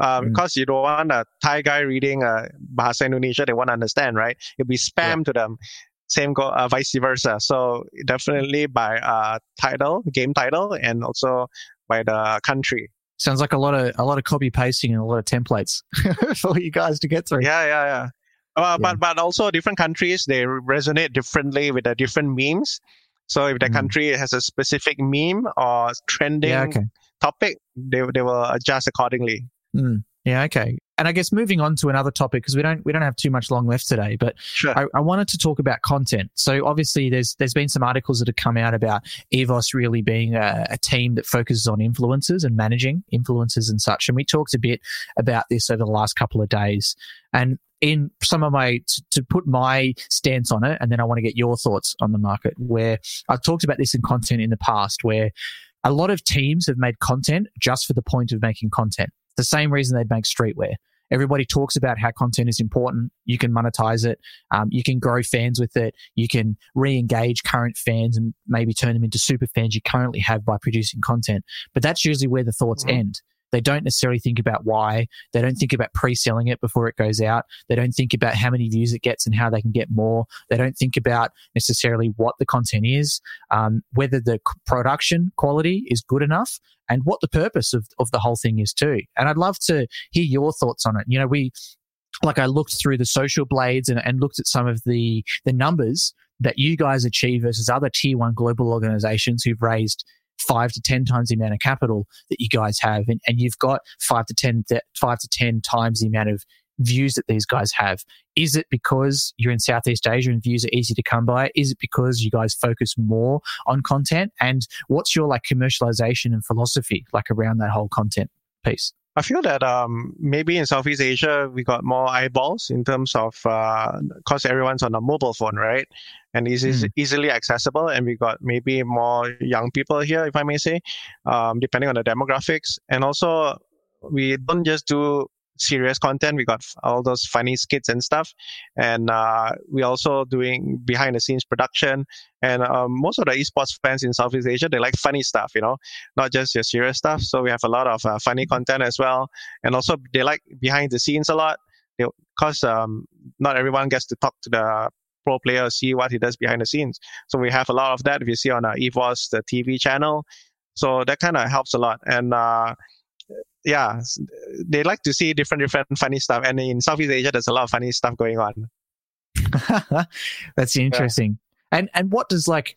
Uh, Mm. Because you don't want a Thai guy reading uh, Bahasa Indonesia, they won't understand, right? It'll be spam to them. Same go uh, vice versa. So definitely by uh, title, game title, and also by the country. Sounds like a lot of a lot of copy pasting and a lot of templates for you guys to get through. Yeah, yeah, yeah. Uh, But but also different countries they resonate differently with the different memes. So if the Mm. country has a specific meme or trending Yeah, okay. topic, they they will adjust accordingly. Mm. Yeah, okay. And I guess moving on to another topic because we don't we don't have too much long left today, but Sure. I, I wanted to talk about content. So obviously, there's there's been some articles that have come out about Evos really being a, a team that focuses on influencers and managing influencers and such. And we talked a bit about this over the last couple of days. And in some of my to, to put my stance on it, and then I want to get your thoughts on the market. Where I've talked about this in content in the past, where a lot of teams have made content just for the point of making content. The same reason they'd make streetwear. Everybody talks about how content is important. You can monetize it. Um, you can grow fans with it. You can re-engage current fans and maybe turn them into super fans you currently have by producing content. But that's usually where the thoughts Mhm. end. They don't necessarily think about why. They don't think about pre-selling it before it goes out. They don't think about how many views it gets and how they can get more. They don't think about necessarily what the content is, um, whether the production quality is good enough, and what the purpose of, of the whole thing is too. And I'd love to hear your thoughts on it. You know, we like I looked through the social blades and, and looked at some of the the numbers that you guys achieve versus other tier one global organizations who've raised five to ten times the amount of capital that you guys have, and, and you've got five to ten th- five to ten times the amount of views that these guys have. Is it because you're in Southeast Asia and views are easy to come by? Is it because you guys focus more on content? And what's your like commercialization and philosophy like around that whole content piece? I feel that um, maybe in Southeast Asia we got more eyeballs in terms of because everyone's on a mobile phone, right? And it's eas- Mm. easily accessible, and we got maybe more young people here, if I may say, um, depending on the demographics. And also, we don't just do serious content. We got all those funny skits and stuff, and uh, we also doing behind the scenes production. And um, most of the esports fans in Southeast Asia they like funny stuff, you know not just your serious stuff. So we have a lot of uh, funny content as well, and also they like behind the scenes a lot. Because um, not everyone gets to talk to the pro player, see what he does behind the scenes. So we have a lot of that. You see on our EVOS, the TV channel, so that kind of helps a lot. And uh, yeah, they like to see different, different funny stuff. And in Southeast Asia, there's a lot of funny stuff going on. That's interesting. And and what does like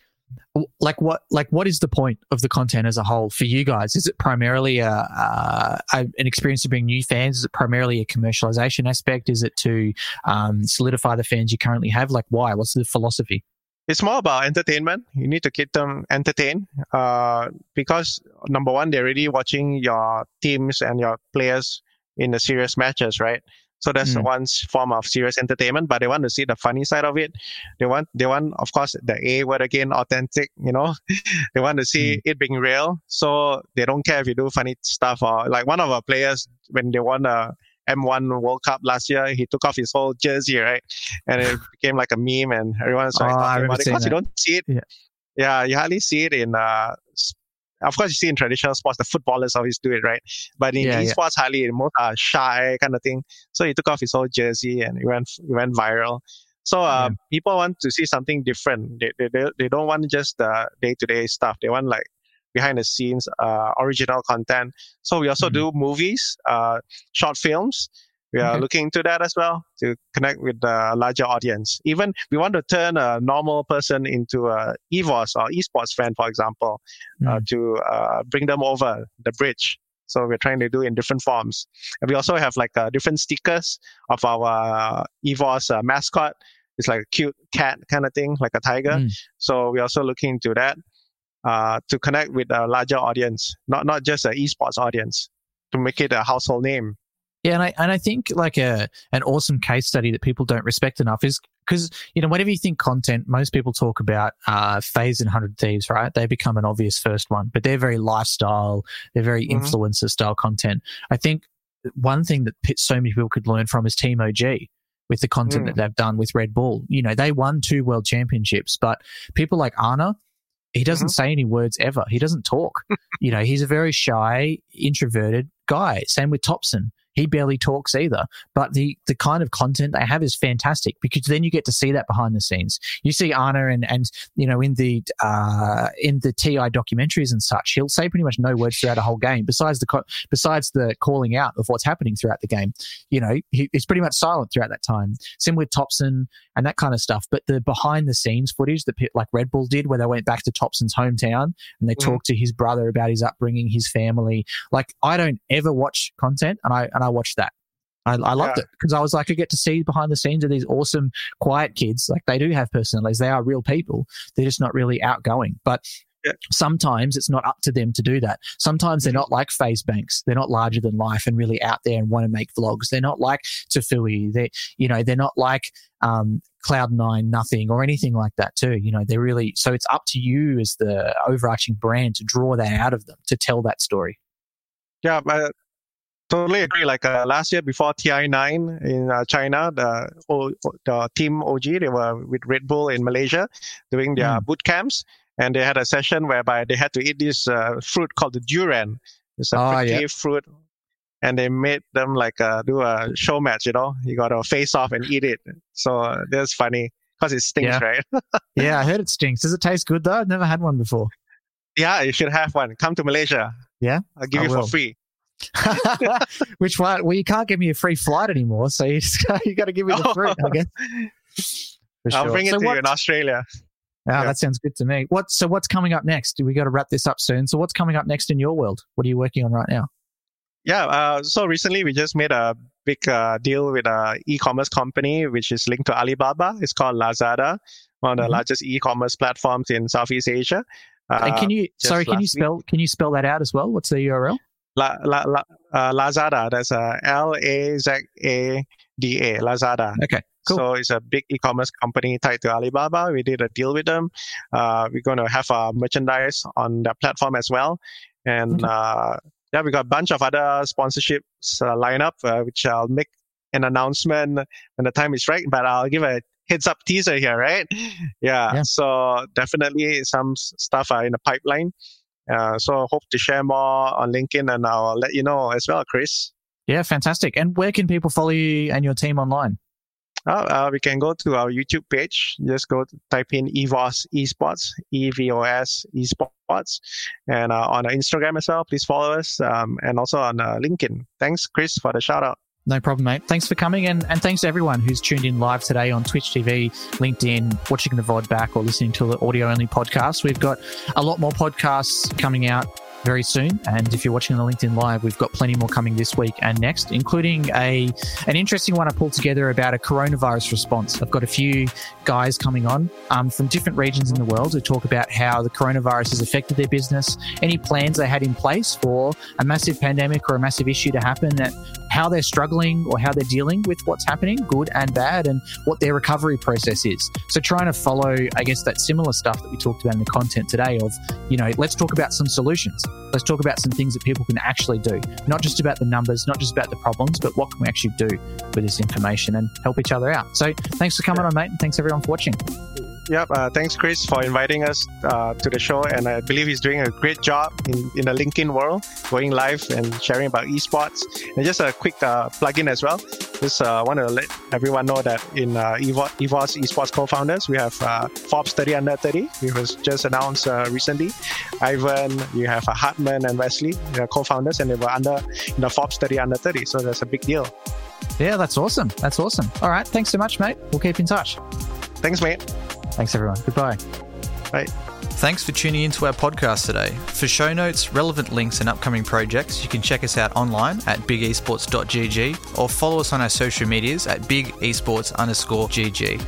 like what like what is the point of the content as a whole for you guys? Is it primarily a, a, a an experience to bring new fans? Is it primarily a commercialization aspect? Is it to um, solidify the fans you currently have? Like why? What's the philosophy? It's more about entertainment. You need to keep them entertained uh, because number one, they're already watching your teams and your players in the serious matches, right? So that's Mm. one form of serious entertainment, but they want to see the funny side of it. They want, they want, of course, the A word again, authentic. You know, they want to see it being real. So they don't care if you do funny stuff or like one of our players when they won a M1 World Cup last year, he took off his whole jersey, right? And it became like a meme, and everyone's like Oh, talking about it because you don't see it. Yeah. Yeah, you hardly see it in. Uh, of course, you see in traditional sports, the footballers always do it, right? But in Yeah, yeah. esports, hardly. Most are shy kind of thing. So he took off his whole jersey, and it went it went viral. So uh, Yeah. people want to see something different. They they they, they don't want just the day to day stuff. They want like behind the scenes, uh, original content. So we also Mhm. do movies, uh, short films. We are Okay. looking into that as well to connect with the larger audience. Even we want to turn a normal person into a EVOS or esports fan, for example, uh, Mm. to uh, bring them over the bridge. So we're trying to do in different forms. And we also have like uh, different stickers of our EVOS uh, mascot. It's like a cute cat kind of thing, like a tiger. Mm. So we're also looking into that uh, to connect with a larger audience, not not just an esports audience, to make it a household name. Yeah, and I and I think like a an awesome case study that people don't respect enough is because you know whenever you think content, most people talk about uh, FaZe and Hundred Thieves, right? They become an obvious first one, but they're very lifestyle, they're very Mhm. influencer style content. I think one thing that so many people could learn from is Team OG with the content Mm. that they've done with Red Bull. You know, they won two world championships, but people like Ana, he doesn't Mhm. say any words ever. He doesn't talk. you know, he's a very shy, introverted guy. Same with Topson he barely talks either. But the the kind of content they have is fantastic because then you get to see that behind the scenes. You see Ana and and you know in the uh, in the TI documentaries and such, he'll say pretty much no words throughout a whole game. Besides the co- besides the calling out of what's happening throughout the game, you know, he, he's pretty much silent throughout that time. Same with Topson and that kind of stuff. But the behind the scenes footage that like Red Bull did, where they went back to Topson's hometown and they mm. talked to his brother about his upbringing, his family. Like I don't ever watch content, and I and I watched that. I, I loved yeah. it because I was like, I get to see behind the scenes of these awesome, quiet kids. Like they do have personalities; they are real people. They're just not really outgoing. But yeah. Sometimes it's not up to them to do that. Sometimes they're mm-hmm. not like FaZe Banks. They're not larger than life and really out there and want to make vlogs. They're not like Tfue. They, you know, they're not like um, Cloud Nine, nothing or anything like that too. You know, they're really so it's up to you as the overarching brand to draw that out of them to tell that story. Yeah, but totally agree. Like uh, last year before TI9 in uh, China, the o, the team OG they were with Red Bull in Malaysia doing their mm. boot camps, and they had a session whereby they had to eat this uh, fruit called the durian. It's a oh, prickly yeah. fruit, and they made them like uh, do a show match. You know, you got to face off and eat it. So uh, that's funny because it stinks, yeah. right? yeah, I heard it stinks. Does it taste good though? I've never had one before. Yeah, you should have one. Come to Malaysia. Yeah, I'll give I you will. for free. Which one? Well, you can't give me a free flight anymore, so you just you got to give me the fruit, I guess. I'll bring it so to what, you in Australia. Ah, yeah. that sounds good to me. What? So, what's coming up next? Do we got to wrap this up soon. So, what's coming up next in your world? What are you working on right now? Yeah. Uh, so recently, we just made a big uh, deal with a e-commerce company which is linked to Alibaba. It's called Lazada, one of the mm-hmm. largest e-commerce platforms in Southeast Asia. Uh, and can you? Sorry, can you spell? Week. Can you spell that out as well? What's the URL? La, la, la, uh, Lazada. That's a L A Z A D A. Lazada. Okay. Cool. So it's a big e-commerce company tied to Alibaba. We did a deal with them. Uh, we're going to have a merchandise on their platform as well, and okay. uh, yeah, we got a bunch of other sponsorships uh, line up, uh, which I'll make an announcement when the time is right. But I'll give a heads up teaser here, right? Yeah. yeah. So definitely some stuff are in the pipeline. Uh, so hope to share more on LinkedIn and I'll let you know as well, Chris. Yeah, fantastic. And where can people follow you and your team online? Oh, uh, we can go to our YouTube page. Just go type in EVOS Esports, E V O S Esports, and uh, on Instagram as well. Please follow us, um, and also on uh, LinkedIn. Thanks, Chris, for the shout out. No problem, mate. Thanks for coming, and, and thanks to everyone who's tuned in live today on Twitch TV, LinkedIn, watching the VOD back, or listening to the audio only podcast. We've got a lot more podcasts coming out very soon. And if you're watching the LinkedIn Live, we've got plenty more coming this week and next, including a an interesting one I pulled together about a coronavirus response. I've got a few guys coming on um, from different regions in the world to talk about how the coronavirus has affected their business, any plans they had in place for a massive pandemic or a massive issue to happen, that how they're struggling or how they're dealing with what's happening, good and bad, and what their recovery process is. So trying to follow, I guess, that similar stuff that we talked about in the content today of, you know, let's talk about some solutions. Let's talk about some things that people can actually do, not just about the numbers, not just about the problems, but what can we actually do with this information and help each other out. So thanks for coming on, mate, and thanks everyone for watching. Yep. Uh, thanks, Chris, for inviting us uh, to the show. And I believe he's doing a great job in, in the LinkedIn world, going live and sharing about esports. And just a quick uh, plug in as well. Just uh, want to let everyone know that in uh, EVOS, EVOS Esports co founders, we have uh, Forbes 30 Under 30, which was just announced uh, recently. Ivan, you have uh, Hartman and Wesley, co founders, and they were under in the Forbes 30 Under 30. So that's a big deal. Yeah, that's awesome. That's awesome. All right. Thanks so much, mate. We'll keep in touch. Thanks, mate. Thanks, everyone. Goodbye. Bye. Thanks for tuning into our podcast today. For show notes, relevant links, and upcoming projects, you can check us out online at bigesports.gg or follow us on our social medias at bigesports underscore gg.